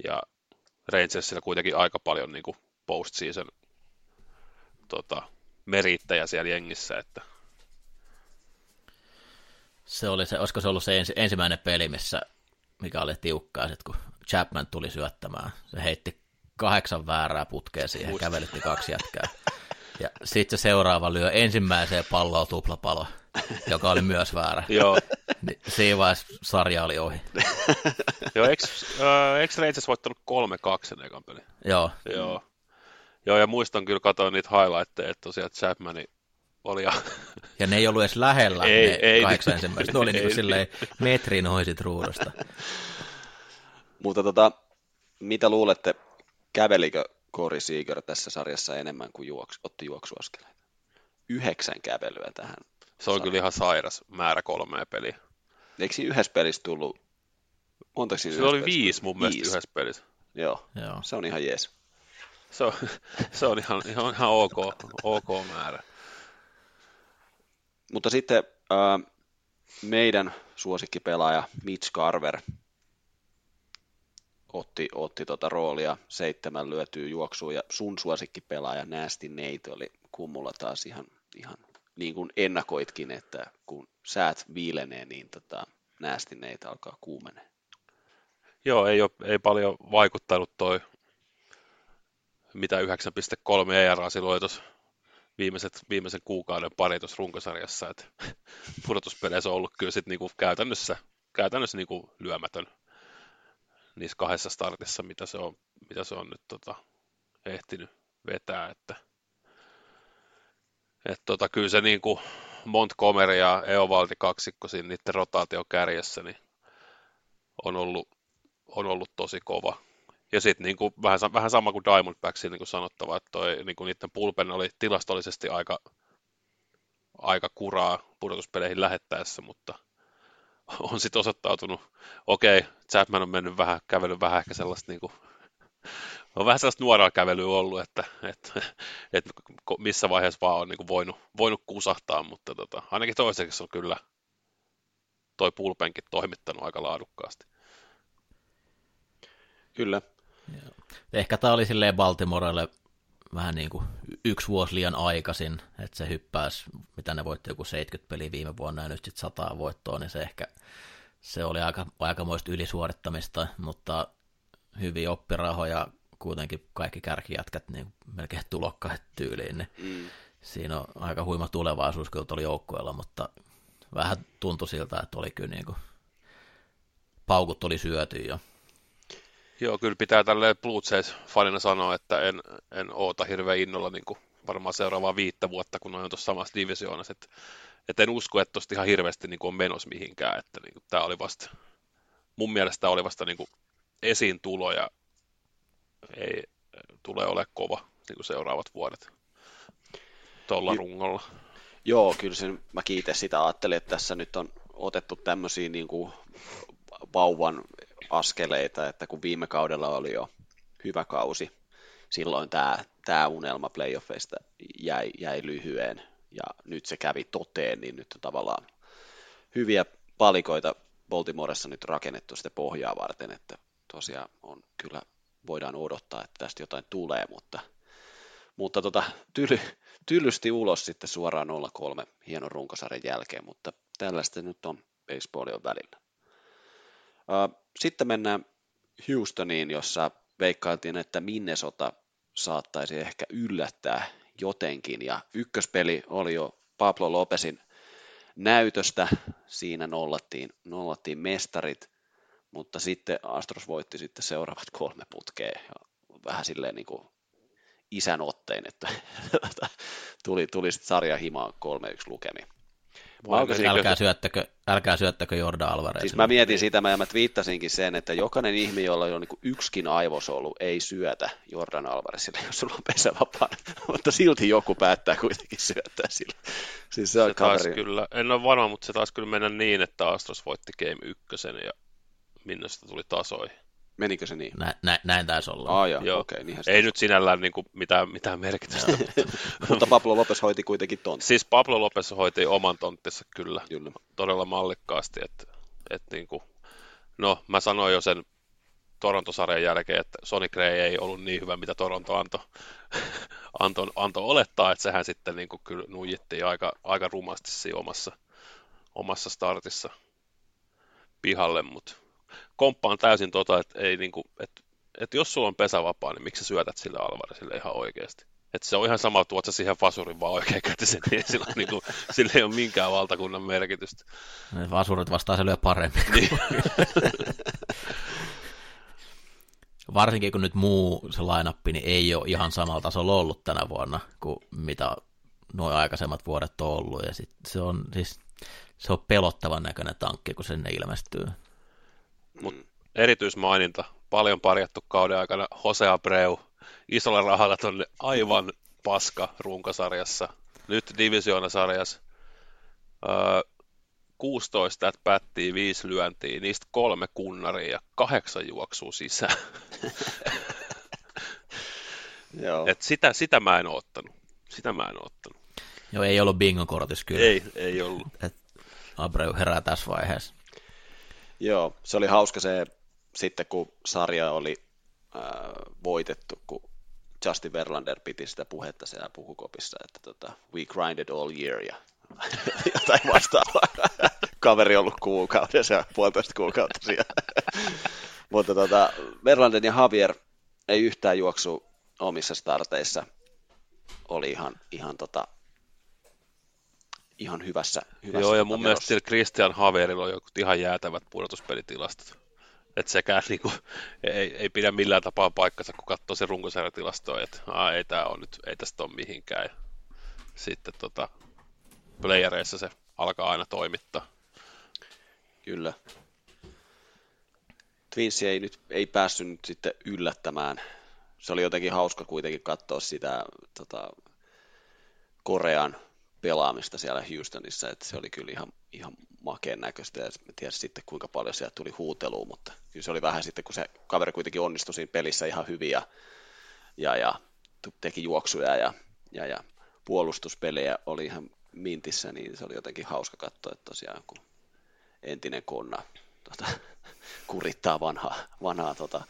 ja Rangersillä kuitenkin aika paljon niinku postseason tota, merittäjä siellä jengissä, että Se oli se, olisiko se ollut se ensi, ensimmäinen peli, missä, mikä oli tiukkaa, sit kun Chapman tuli syöttämään. Se heitti kahdeksan väärää putkea siihen, Muistan. kävelytti kaksi jätkää. Ja sitten se seuraava lyö ensimmäiseen palloon tuplapalo, joka oli myös väärä. joo, Niin siinä vaiheessa sarja oli ohi. joo eikö, äh, Rangers voittanut 3-2 sen ekan pelin? Joo, Joo. Joo, ja muistan kyllä, katsoin niitä highlightteja, että tosiaan Chapmani oli ja ja ne ei ollut edes lähellä, Ei, ne ei, kahdeksan ensimmäistä. Ne oli niin kuin silleen metrin hoisit ruudusta. Mutta tota, mitä luulette, kävelikö Corey Seager tässä sarjassa enemmän kuin juoksu, otti juoksuaskeleita? Yhdeksän kävelyä tähän. Se on kyllä ihan sairas määrä kolmea peliä. Eikö siinä yhdessä pelissä tullut, montako siinä Se oli pelissä viisi mun mielestä Viisi. yhdessä pelissä. Joo, Joo. se on ihan jees. Se on, se on ihan, ihan, ihan ok, ok määrä. Mutta sitten äh, meidän suosikkipelaaja Mitch Carver otti, otti tota roolia seitsemän lyötyä juoksuun ja sun suosikkipelaaja Nasty Nate oli kummulla taas ihan, ihan niin kuin ennakoitkin, että kun säät viilenee, niin tota, Nate alkaa kuumenee. Joo, ei, ole, ei paljon vaikuttanut toi, mitä 9.3 ERA silloin tuossa viimeiset, viimeisen kuukauden pari tuossa runkosarjassa, että pudotuspeleissä on ollut kyllä sit niinku käytännössä, käytännössä niinku lyömätön niissä kahdessa startissa, mitä se on, mitä se on nyt tota, ehtinyt vetää, että et tota, kyllä se niinku Montgomery ja Eovaldi kaksikko siinä niiden rotaation kärjessä, niin on ollut, on ollut tosi kova. Ja sitten niinku, vähän, vähän sama kuin Diamondbacksin niinku sanottava, että toi, niinku, niiden pulpen oli tilastollisesti aika, aika kuraa pudotuspeleihin lähettäessä, mutta on sitten osoittautunut, okei, Chapman on mennyt vähän, kävellyt vähän ehkä sellaista niinku, on vähän sellaista nuoraa kävelyä ollut, että, että, että missä vaiheessa vaan on niinku voinut, voinut kusahtaa, mutta tota, ainakin toiseksi on kyllä toi pulpenkin toimittanut aika laadukkaasti. Kyllä, Ehkä tämä oli silleen Baltimorelle vähän niin kuin yksi vuosi liian aikaisin, että se hyppäisi, mitä ne voitti joku 70 peliä viime vuonna ja nyt sitten 100 voittoa, niin se ehkä se oli aika, aikamoista ylisuorittamista, mutta hyviä oppirahoja, kuitenkin kaikki kärkijätkät niin melkein tulokkaat tyyliin, niin mm, siinä on aika huima tulevaisuus kyllä tuolla joukkueella, mutta vähän tuntui siltä, että oli kyllä niin kuin, paukut oli syöty jo. Joo, kyllä pitää tälle Blue Jays-fanina sanoa, että en, en oota hirveän innolla niin kuin varmaan seuraavaa viittä vuotta, kun on tuossa samassa divisioonassa. Että, et en usko, että tuosta ihan hirveästi niin kuin on menossa mihinkään. Että niin kuin, tämä oli vasta, mun mielestä tämä oli vasta niin kuin esiin tulo ja ei tule ole kova niin kuin seuraavat vuodet tuolla rungolla. Joo, kyllä sen, mä kiitän sitä ajattelin, että tässä nyt on otettu tämmöisiä niin kuin vauvan askeleita, että kun viime kaudella oli jo hyvä kausi, silloin tämä, tämä unelma playoffeista jäi, jäi lyhyen ja nyt se kävi toteen, niin nyt on tavallaan hyviä palikoita Baltimoressa nyt rakennettu sitä pohjaa varten, että tosiaan on kyllä voidaan odottaa, että tästä jotain tulee, mutta, mutta tota, tyly, tyllysti ulos sitten suoraan 0-3 hienon runkosarjan jälkeen, mutta tällaista nyt on baseballin välillä. Sitten mennään Houstoniin, jossa veikkailtiin, että Minnesota saattaisi ehkä yllättää jotenkin, ja ykköspeli oli jo Pablo Lopesin näytöstä, siinä nollattiin, nollattiin mestarit, mutta sitten Astros voitti sitten seuraavat kolme putkea, ja vähän silleen niin kuin isän ottein, että tuli, tuli sitten sarja himaan 3-1 lukemi. Laukasin- Älkää syöttäkö, älkää syöttäkö Jordan Alvarez. Siis mä mietin sitä, mä, ja mä twiittasinkin sen, että jokainen ihminen, jolla on niin yksikin aivosolu, ei syötä Jordan Alvarezille, jos sulla on pesävapaa. Mutta silti joku päättää kuitenkin syöttää sille. Siis se on Se kaveri. kyllä, en ole varma, mutta se taisi kyllä mennä niin, että Astros voitti Game 1 ja Minnesota tuli tasoihin. Menikö se niin? Nä, nä, näin taisi olla. Aa, joo, Joo. okei, okay, se Ei nyt sinällään niin kuin mitään, mitään merkitystä. Mutta Pablo Lopez hoiti kuitenkin ton. siis Pablo Lopez hoiti oman tonttinsa kyllä Kyllä. todella mallikkaasti. Että, että niin kuin, no, mä sanoin jo sen Toronto-sarjan jälkeen, että Sonny Gray ei ollut niin hyvä, mitä Toronto antoi anto, anto olettaa, että sehän sitten niin kuin kyllä nuijittiin aika, aika rumasti siinä omassa, omassa startissa pihalle, mutta komppaan täysin tota, että, ei niin kuin, että, että jos sulla on pesävapaa, niin miksi sä syötät sille Alvarezille ihan oikeasti? Että se on ihan sama, tuot sä siihen fasurin vaan oikein kätisen, niin sillä, on niin kuin, sillä ei ole minkään valtakunnan merkitystä. Ne Vasurit vastaan se lyö paremmin. Niin. Varsinkin kun nyt muu se lainappi niin ei ole ihan samalla tasolla ollut tänä vuonna kuin mitä nuo aikaisemmat vuodet on ollut. Ja sit se on siis se on pelottavan näköinen tankki, kun sinne ilmestyy. Mut erityismaininta, paljon parjattu kauden aikana, Jose Abreu, isolla rahalla tonne aivan paska runkosarjassa, nyt divisioonasarjassa, öö, 16 at pättiä, 5 lyöntiä, niistä kolme kunnaria ja kahdeksan juoksua sisään. Joo. Et sitä, sitä mä en ottanut. Sitä mä en ottanut. Joo, ei ollut bingon kortis kyllä. Ei, ei ollut. Et Abreu herää tässä vaiheessa. Joo, se oli hauska se sitten, kun sarja oli äh, voitettu, kun Justin Verlander piti sitä puhetta siellä puhukopissa, että tota, we grinded all year ja jotain vastaavaa. Kaveri on ollut kuukaudessa ja puolitoista kuukautta siellä. Mutta tota, Verlander ja Javier ei yhtään juoksu omissa starteissa. Oli ihan, ihan, tota, ihan hyvässä, hyvässä Joo, ja mun mielestä sillä Christian Haverilla on jotkut ihan jäätävät pudotuspelitilastot. Että sekään niinku, ei, ei, pidä millään tapaa paikkansa, kun katsoo se runkosarjatilastoa, että ei, tää on nyt, ei tästä ole mihinkään. Ja sitten tota, playereissa se alkaa aina toimittaa. Kyllä. Twins ei nyt ei päässyt nyt sitten yllättämään. Se oli jotenkin hauska kuitenkin katsoa sitä tota, Korean pelaamista siellä Houstonissa, että se oli kyllä ihan, ihan makeen näköistä, ja en tiedä sitten kuinka paljon sieltä tuli huutelua, mutta kyllä se oli vähän sitten, kun se kaveri kuitenkin onnistui siinä pelissä ihan hyvin, ja, ja, ja teki juoksuja ja, ja, ja puolustuspelejä oli ihan mintissä, niin se oli jotenkin hauska katsoa, että tosiaan kun entinen konna tota, kurittaa vanhaa, vanhaa tota,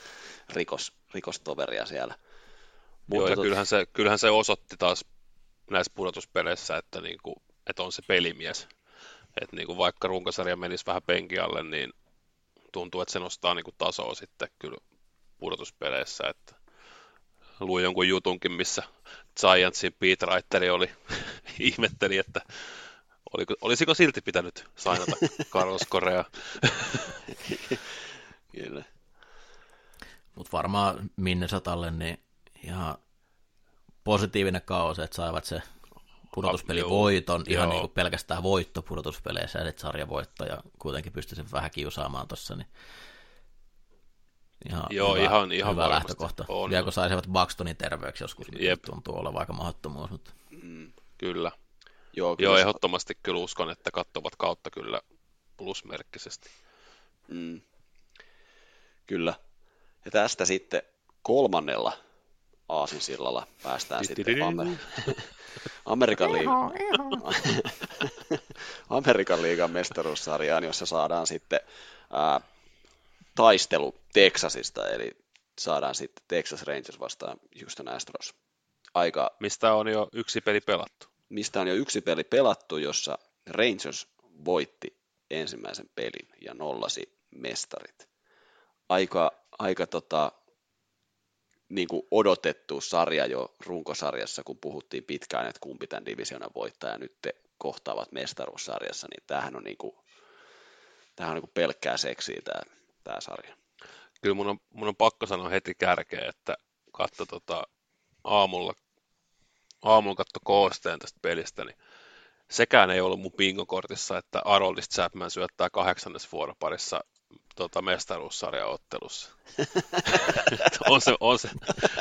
rikos, rikostoveria siellä. Joo, ja tot- kyllähän se, kyllähän se osoitti taas näissä pudotuspeleissä, että, niinku, että on se pelimies. Että niinku, vaikka runkosarja menisi vähän penki alle, niin tuntuu, että se nostaa niinku tasoa sitten kyllä pudotuspeleissä. Että luin jonkun jutunkin, missä Giantsin Pete Writeri oli, ihmetteli, että oliko, olisiko silti pitänyt sainata Carlos Correa. Kyllä. Mutta varmaan Minnesotalle niin ihan positiivinen kausi, että saivat se pudotuspeli voiton, ihan joo. niin kuin pelkästään voitto pudotuspeleissä, ja sitten sarjavoitto, ja kuitenkin pystyi sen vähän kiusaamaan tuossa, niin ihan Joo, hyvä, ihan- ihan hyvä lähtökohta. On. Vielä kun saisivat Buxtonin terveeksi joskus, niin Jep. tuntuu olevan aika mahdottomuus, mutta Kyllä. Joo, kyllä Joo, ehdottomasti kyllä uskon, että katsovat kautta kyllä plusmerkkisesti. Mm. Kyllä. Ja tästä sitten kolmannella aasinsillalla päästään sitten Amer- Amerikan, liigan, Amerikan liigan mestaruussarjaan, jossa saadaan sitten ää, taistelu Texasista, eli saadaan sitten Texas Rangers vastaan Houston Astros. Aika, Mistä on jo yksi peli pelattu. mistä on jo yksi peli pelattu, jossa Rangers voitti ensimmäisen pelin ja nollasi mestarit. Aika, aika tota, niin kuin odotettu sarja jo runkosarjassa, kun puhuttiin pitkään, että kumpi tämän divisionan voittaa, ja nyt te kohtaavat mestaruussarjassa, niin tämähän on, niin kuin, tämähän on niin kuin pelkkää seksiä tämä, tämä sarja. Kyllä mun on, mun on pakko sanoa heti kärkeen, että katso tota, aamulla, aamulla katso koosteen tästä pelistä, niin sekään ei ollut mun bingokortissa, että Aroldista Chapman syöttää kahdeksannes vuoroparissa tota, mestaruussarjaottelussa. on, se, on, se,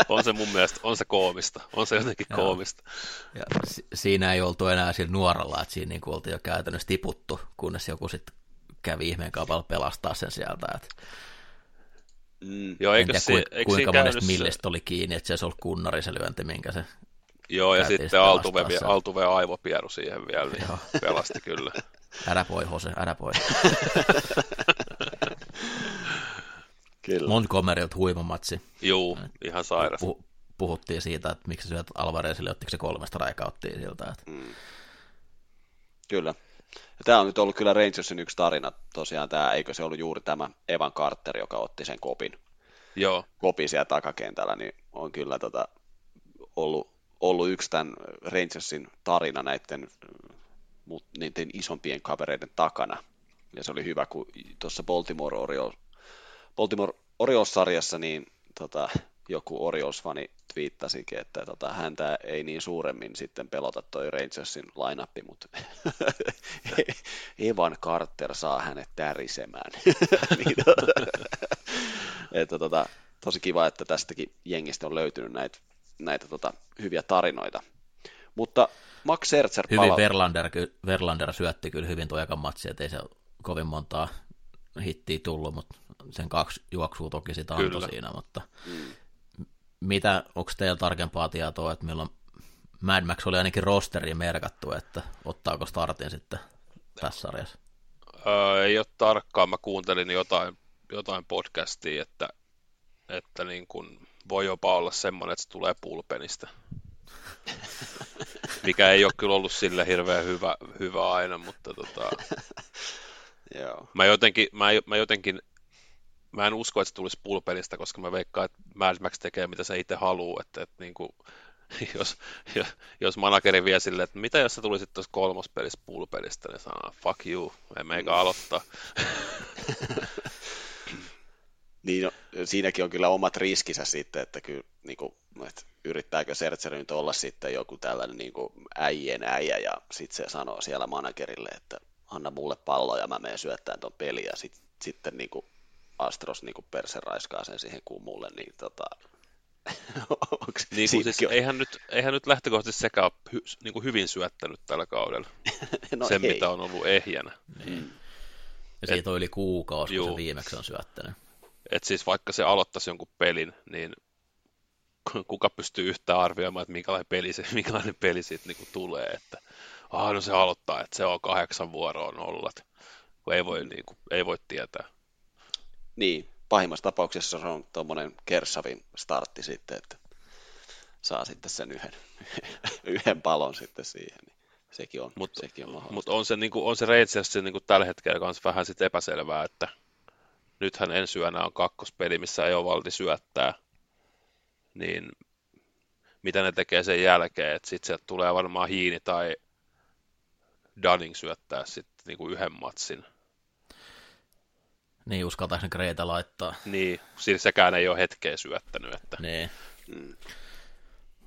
on se mun mielestä, on se koomista, on se jotenkin Joo. koomista. Ja si- siinä ei oltu enää sillä nuoralla, että siinä niin oltiin jo käytännössä tiputtu, kunnes joku sitten kävi ihmeen kaupalla pelastaa sen sieltä. Että Mm. Joo, eikö en tiedä, eikö kuinka monesta millistä oli kiinni, että se olisi ollut kunnari se lyönti, minkä se Joo, ja sitten Altuve, Altuve aivopieru siihen vielä, niin pelasti kyllä. Älä poi, Hose, älä poi. kyllä. Montgomerylta huima matsi. Juu, ihan sairas. Puh- puhuttiin siitä, että miksi syöt Alvarezille, ottiko se kolmesta raikauttiin siltä. Että... Mm. Kyllä. Ja tämä on nyt ollut kyllä Rangersin yksi tarina, tosiaan tämä, eikö se ollut juuri tämä Evan Carter, joka otti sen kopin, Joo. kopin siellä takakentällä, niin on kyllä tota, ollut, ollut yksi tämän Rangersin tarina näiden niiden isompien kavereiden takana. Ja se oli hyvä, kun tuossa Baltimore Orioles, Baltimore Orioles-sarjassa niin tota, joku Orioles-fani twiittasikin, että tota, häntä ei niin suuremmin sitten pelota toi Rangersin lineappi, mutta Evan Carter saa hänet tärisemään. niin, että, tota, tosi kiva, että tästäkin jengistä on löytynyt näitä, näitä tota, hyviä tarinoita. Mutta Max Scherzer Hyvin pala- Verlander, Verlander syötti kyllä hyvin tuo ekan matsi, ettei se kovin montaa hittiä tullut, mutta sen kaksi juoksua toki sitä antoi siinä, mutta mm mitä, onko teillä tarkempaa tietoa, että milloin Mad Max oli ainakin rosteriin merkattu, että ottaako startin sitten tässä sarjassa? Öö, ei ole tarkkaan, mä kuuntelin jotain, jotain podcastia, että, että niin kun voi jopa olla semmoinen, että se tulee pulpenista. Mikä ei ole kyllä ollut sille hirveän hyvä, hyvä aina, mutta tota, Joo. Mä jotenkin, mä, mä jotenkin mä en usko, että se tulisi pulpenista, koska mä veikkaan, että Mad Max tekee mitä se itse haluaa, että, että niin kuin, jos, jos, manageri vie silleen, että mitä jos se tulisi tuossa kolmospelissä pulpenista, niin sanoo, fuck you, ei meikä aloittaa. niin, no, siinäkin on kyllä omat riskinsä sitten, että kyllä niin kuin, että yrittääkö Sertser nyt olla sitten joku tällainen niin kuin äijien äijä, ja sitten se sanoo siellä managerille, että anna mulle pallo ja mä menen syöttämään ton peliä, ja sit, sitten niin kuin Astros niin perse raiskaa sen siihen kumulle, niin tota, niin kuin siis, eihän, nyt, eihän nyt lähtökohtaisesti sekä ole hy, niin kuin hyvin syöttänyt tällä kaudella, no sen ei. mitä on ollut ehjänä. Niin. Ja siitä on yli kuukausi, juu. kun se viimeksi on syöttänyt. Et siis vaikka se aloittaisi jonkun pelin, niin kuka pystyy yhtään arvioimaan, että minkälainen peli, se, minkälainen peli siitä niin kuin tulee, että ah, no se aloittaa, että se on kahdeksan vuoroa nollat, kun ei voi, niin kuin, ei voi tietää. Niin, pahimmassa tapauksessa se on tuommoinen Kersavin startti sitten, että saa sitten sen yhden, yhden palon sitten siihen. Niin sekin on, mut, sekin on mahdollista. Mutta on se, niin kuin, on se Rangers niin tällä hetkellä kanssa vähän sit epäselvää, että nythän ensi yönä on kakkospeli, missä ei ole valti syöttää, niin mitä ne tekee sen jälkeen, että sitten sieltä tulee varmaan Hiini tai Dunning syöttää sitten niin kuin yhden matsin niin, uskaltaako ne Greta laittaa? Niin, siis sekään ei ole hetkeä syöttänyt. Että... Niin. Mm.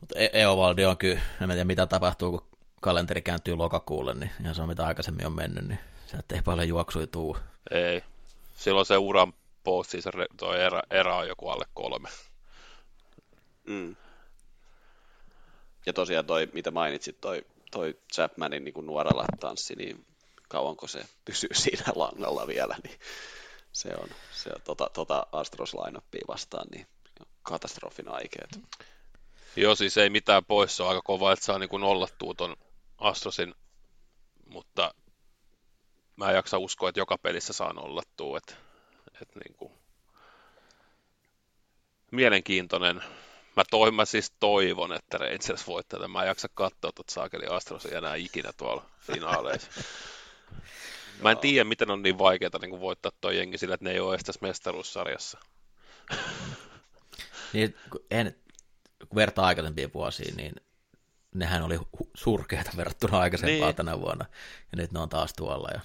Mutta e- Eovaldi on kyllä, en tiedä mitä tapahtuu, kun kalenteri kääntyy lokakuulle, niin ihan se on mitä aikaisemmin on mennyt, niin se ei paljon juoksui tuu. Ei. Silloin se uran posti, se tuo erä, erä on joku alle kolme. Mm. Ja tosiaan toi, mitä mainitsit, toi, toi Chapmanin niin nuorella tanssi, niin kauanko se pysyy siinä langalla vielä, niin se on, se on tota, tota Astros lineuppia vastaan niin katastrofin aikeet. Joo, siis ei mitään pois, se on aika kova, että saa niin nollattua ton Astrosin, mutta mä en jaksa uskoa, että joka pelissä saa nollattua, että, että niin kuin... mielenkiintoinen. Mä, toi, mä siis toivon, että Rangers voittaa Mä en jaksa katsoa tuota saakeli Astrosia enää ikinä tuolla finaaleissa. Mä en tiedä, miten on niin vaikeaa niin voittaa tuo jengi sillä, että ne ei ole edes tässä mestaruussarjassa. niin, en, kun vertaa aikaisempiin vuosiin, niin nehän oli surkeita verrattuna aikaisempaan niin. tänä vuonna. Ja nyt ne on taas tuolla. Ja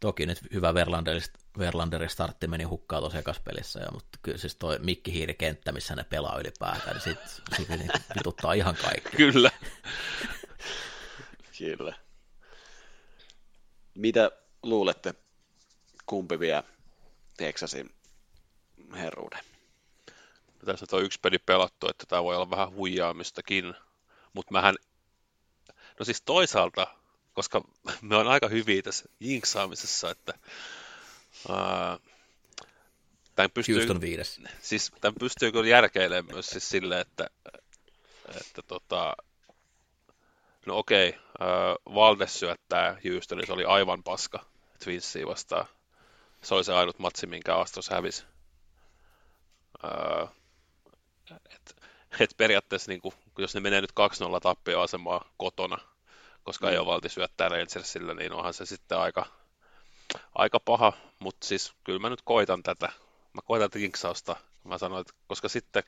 toki nyt hyvä Verlanderin, Verlanderin startti meni hukkaan tuossa pelissä, ja, mutta kyllä siis toi mikkihiirikenttä, missä ne pelaa ylipäätään, niin sit, sit vituttaa ihan kaikki. Kyllä. Kyllä. Mitä luulette, kumpi vie Texasin herruuden? No tässä on yksi peli pelattu, että tämä voi olla vähän huijaamistakin, mutta mähän, no siis toisaalta, koska me on aika hyviä tässä jinksaamisessa, että tämän pystyy, Houston viides. Siis tämän pystyy kyllä järkeilemään myös siis sille, että, että tota, no okei, äh, Valdes syöttää Houstonissa, se oli aivan paska Twinsia vastaan. Se oli se ainut matsi, minkä Astros hävisi. Äh, et, et periaatteessa, niin kuin, jos ne menee nyt 2-0 tappioasemaa kotona, koska mm. ei ole valti syöttää Rangersille, niin onhan se sitten aika, aika paha, mutta siis kyllä mä nyt koitan tätä mä koitan tinksausta. Mä sanoin, että koska sitten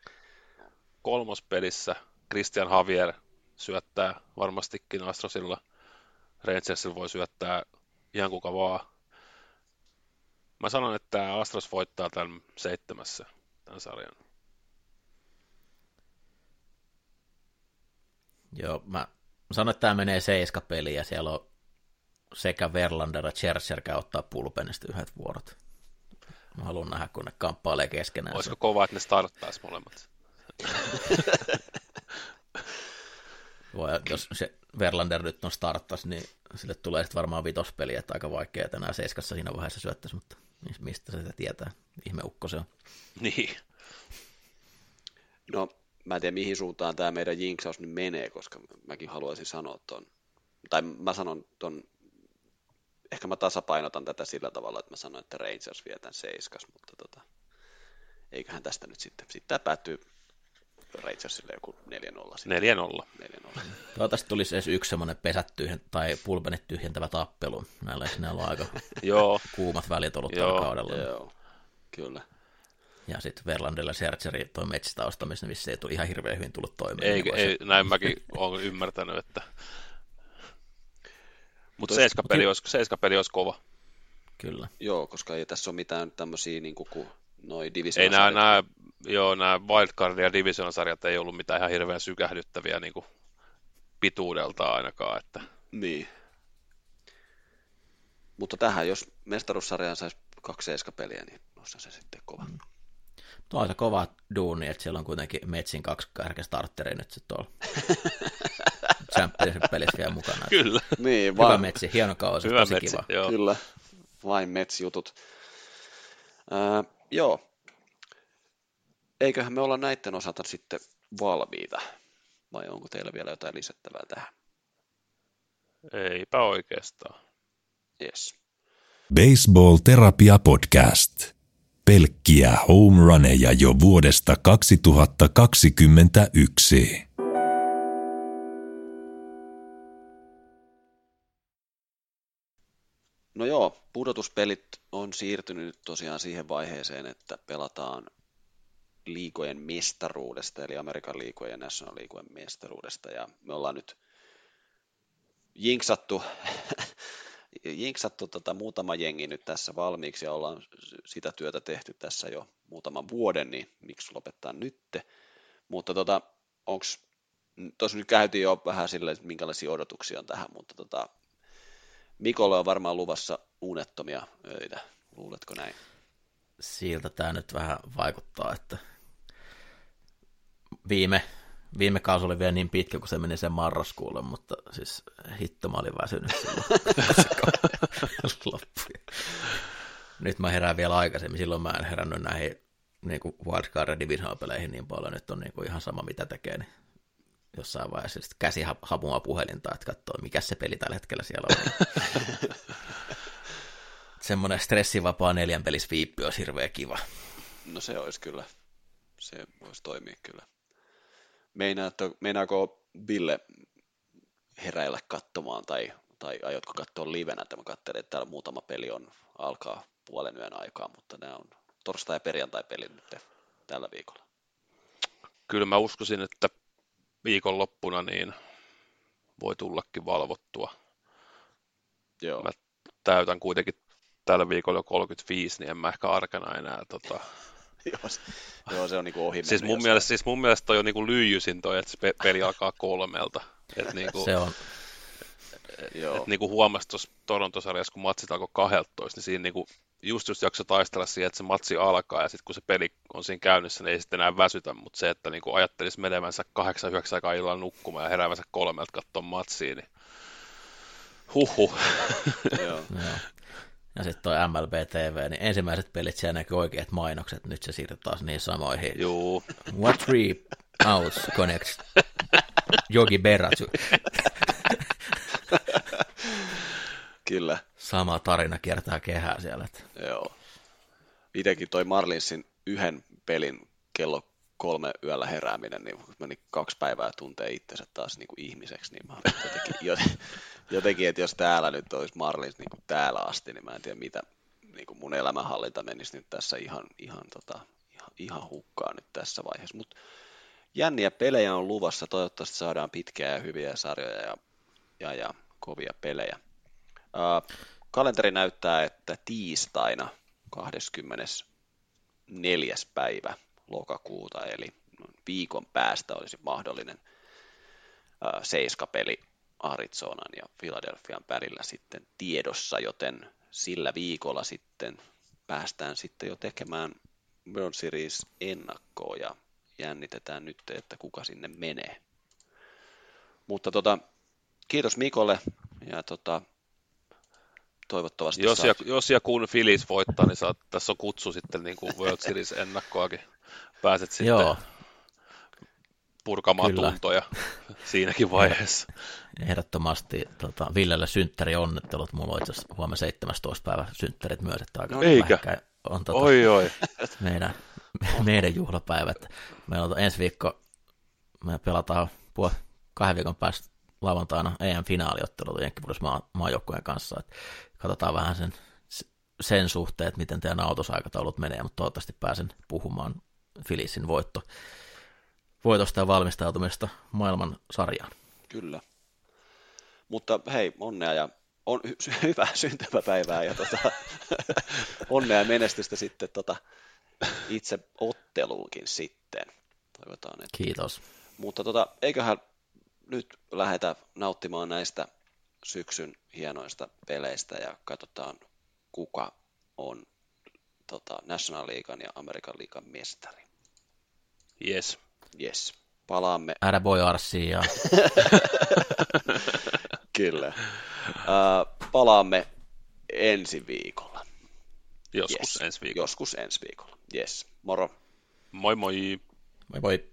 kolmospelissä Christian Javier syöttää varmastikin Astrosilla. Rangersilla voi syöttää ihan kuka vaan. Mä sanon, että Astros voittaa tämän seitsemässä, tämän sarjan. Joo, mä sanon, että tämä menee seiska peliä ja siellä on sekä Verlander että Scherzer käy ottaa pulpenista yhdet vuorot. Mä haluan nähdä, kun ne kamppailee keskenään. Olisiko kova, että ne starttaisi molemmat? Voi, jos se Verlander nyt on starttaisi, niin sille tulee sitten varmaan vitospeli, että aika vaikea tänään seiskassa siinä vaiheessa syöttäisi, mutta mistä se sitä tietää? Ihmeukko se on. Niin. No, mä en tiedä mihin suuntaan tämä meidän jinksaus nyt menee, koska mäkin haluaisin sanoa ton, tai mä sanon ton ehkä mä tasapainotan tätä sillä tavalla, että mä sanoin, että Rangers vie tämän seiskas, mutta tota, eiköhän tästä nyt sitten, sitten tämä päättyy Rangersille joku 4-0. 4-0. 4-0. Toivottavasti tulisi edes yksi semmoinen pesät tyhjen, tai pulpenit tyhjentävä tappelu. Näillä, näillä on aika Joo. kuumat välit ollut tällä kaudella. Joo, kyllä. Ja sitten Verlandilla ja Sergeri toi metsistä ostamisen, missä ei tule ihan hirveän hyvin tullut toimeen. Ei, niin ei näin mäkin olen ymmärtänyt, että mutta seiskapeli, olisi, seiskapeli olisi kova. Kyllä. Joo, koska ei tässä ole mitään tämmöisiä niin kuin, noi Ei nämä, nämä, joo, nämä Wildcard ja Division-sarjat ei ollut mitään ihan hirveän sykähdyttäviä niin kuin pituudelta ainakaan. Että... Niin. Mutta tähän, jos mestaruussarjaan saisi kaksi seiskapeliä, niin olisi se sitten kova. Mm. Tuo on se kova duuni, että siellä on kuitenkin Metsin kaksi kärkestartteria nyt sitten tuolla. Championship pelissä vielä mukana. Kyllä. Niin, Hyvä metsi, hieno kausi, Hyvä tosi metsi, kiva. Joo. Kyllä, vain metsijutut. Äh, joo. Eiköhän me olla näiden osalta sitten valmiita, vai onko teillä vielä jotain lisättävää tähän? Eipä oikeastaan. Yes. Baseball Terapia Podcast. Pelkkiä home runeja jo vuodesta 2021. No joo, pudotuspelit on siirtynyt nyt tosiaan siihen vaiheeseen, että pelataan liikojen mestaruudesta, eli Amerikan liikojen ja National liikojen mestaruudesta, ja me ollaan nyt jinksattu, jinksattu tota muutama jengi nyt tässä valmiiksi, ja ollaan sitä työtä tehty tässä jo muutaman vuoden, niin miksi lopettaa nytte, mutta tota, onks, tuossa nyt käytiin jo vähän silleen, että minkälaisia odotuksia on tähän, mutta tota, Mikolle on varmaan luvassa unettomia öitä. Luuletko näin? Siltä tämä nyt vähän vaikuttaa, että viime, viime kausi oli vielä niin pitkä, kun se meni sen marraskuulle, mutta siis hitto mä olin väsynyt silloin. Nyt mä herään vielä aikaisemmin, silloin mä en herännyt näihin niin kuin Wildcard ja Division-peleihin niin paljon, nyt on niin kuin ihan sama mitä tekee, niin jossain vaiheessa sitten käsi hamua puhelinta, että katsoo, mikä se peli tällä hetkellä siellä on. Semmoinen stressivapaa neljän pelis viippi olisi hirveän kiva. No se olisi kyllä. Se voisi toimia kyllä. Meinaatko, meinaako Ville heräillä katsomaan tai, tai aiotko katsoa livenä, että mä katselin, että täällä muutama peli on alkaa puolen yön aikaa, mutta nämä on torstai- ja perjantai-peli nyt tällä viikolla. Kyllä mä uskoisin, että viikonloppuna, niin voi tullakin valvottua. Joo. Mä täytän kuitenkin tällä viikolla jo 35, niin en mä ehkä arkana enää tota... joo, joo, se on niinku ohi siis mun, mielestä, siis mun mielestä toi on niinku lyijysin toi, että se peli alkaa kolmelta. Et niinku... Se on. Joo. Et niinku huomasi tuossa Torontosarjassa, kun matsit alkoi 12, niin siinä niinku just just jakso taistella siihen, että se matsi alkaa ja sitten kun se peli on siinä käynnissä, niin ei sitten enää väsytä, mutta se, että niinku ajattelisi menevänsä 8-9 aikaa illalla nukkumaan ja heräävänsä kolmelta katsomaan matsiin, niin huhhuh. Joo. Joo. Ja sitten toi MLB TV, niin ensimmäiset pelit siellä näkyy oikeat mainokset, nyt se siirtyy taas niin samoihin. Juu, What three outs connects Jogi Berratsu. Kyllä. Sama tarina kiertää kehää siellä. Että Joo. Itekin toi Marlinsin yhden pelin kello kolme yöllä herääminen, niin meni kaksi päivää tuntee itsensä taas niin kuin ihmiseksi, niin mä jotenkin, joten- jotenkin, että jos täällä nyt olisi Marlins niin kuin täällä asti, niin mä en tiedä mitä niin kuin mun elämänhallinta menisi nyt tässä ihan, ihan, tota, ihan, ihan hukkaan nyt tässä vaiheessa. Mutta jänniä pelejä on luvassa, toivottavasti saadaan pitkiä ja hyviä sarjoja ja, ja, ja kovia pelejä. Uh, kalenteri näyttää, että tiistaina 24. päivä lokakuuta, eli viikon päästä olisi mahdollinen uh, seiskapeli Arizonan ja Philadelphian välillä sitten tiedossa, joten sillä viikolla sitten päästään sitten jo tekemään World Series ennakkoa ja jännitetään nyt, että kuka sinne menee. Mutta tota, kiitos Mikolle ja tota, toivottavasti jos, ja, jos ja kun Phillies voittaa, niin saat, tässä on kutsu sitten niin kuin World Series ennakkoakin. Pääset sitten Joo, purkamaan Kyllä. tuntoja siinäkin vaiheessa. ehdottomasti tota, Villelle synttäri onnittelut. Mulla on itse asiassa huomenna 17. päivä synttärit myös, että aika No eikä. lähekkäin on tota, Oi oi. meidän, meidän juhlapäivät. Meillä on ensi viikko, me pelataan puol- kahden viikon päästä lauantaina EM-finaaliottelut Jenkkipudossa maajoukkueen kanssa. Et katsotaan vähän sen, sen suhteen, että miten teidän autosaikataulut menee, mutta toivottavasti pääsen puhumaan Filisin voitto, voitosta ja valmistautumista maailman sarjaan. Kyllä. Mutta hei, onnea ja on hy- hyvää syntymäpäivää ja tota, onnea ja menestystä sitten tota, itse otteluunkin sitten. Toivotaan, että. Kiitos. Mutta tota, eiköhän nyt lähdetä nauttimaan näistä syksyn hienoista peleistä ja katsotaan, kuka on tota, National Leaguean ja Amerikan liigan mestari. Yes. Yes. Palaamme Älä boy Arsi ja Kyllä. Uh, palaamme ensi viikolla. Joskus Yes. ensi viikolla. Joskus ensi viikolla. Yes. Moro. Moi moi. moi moi.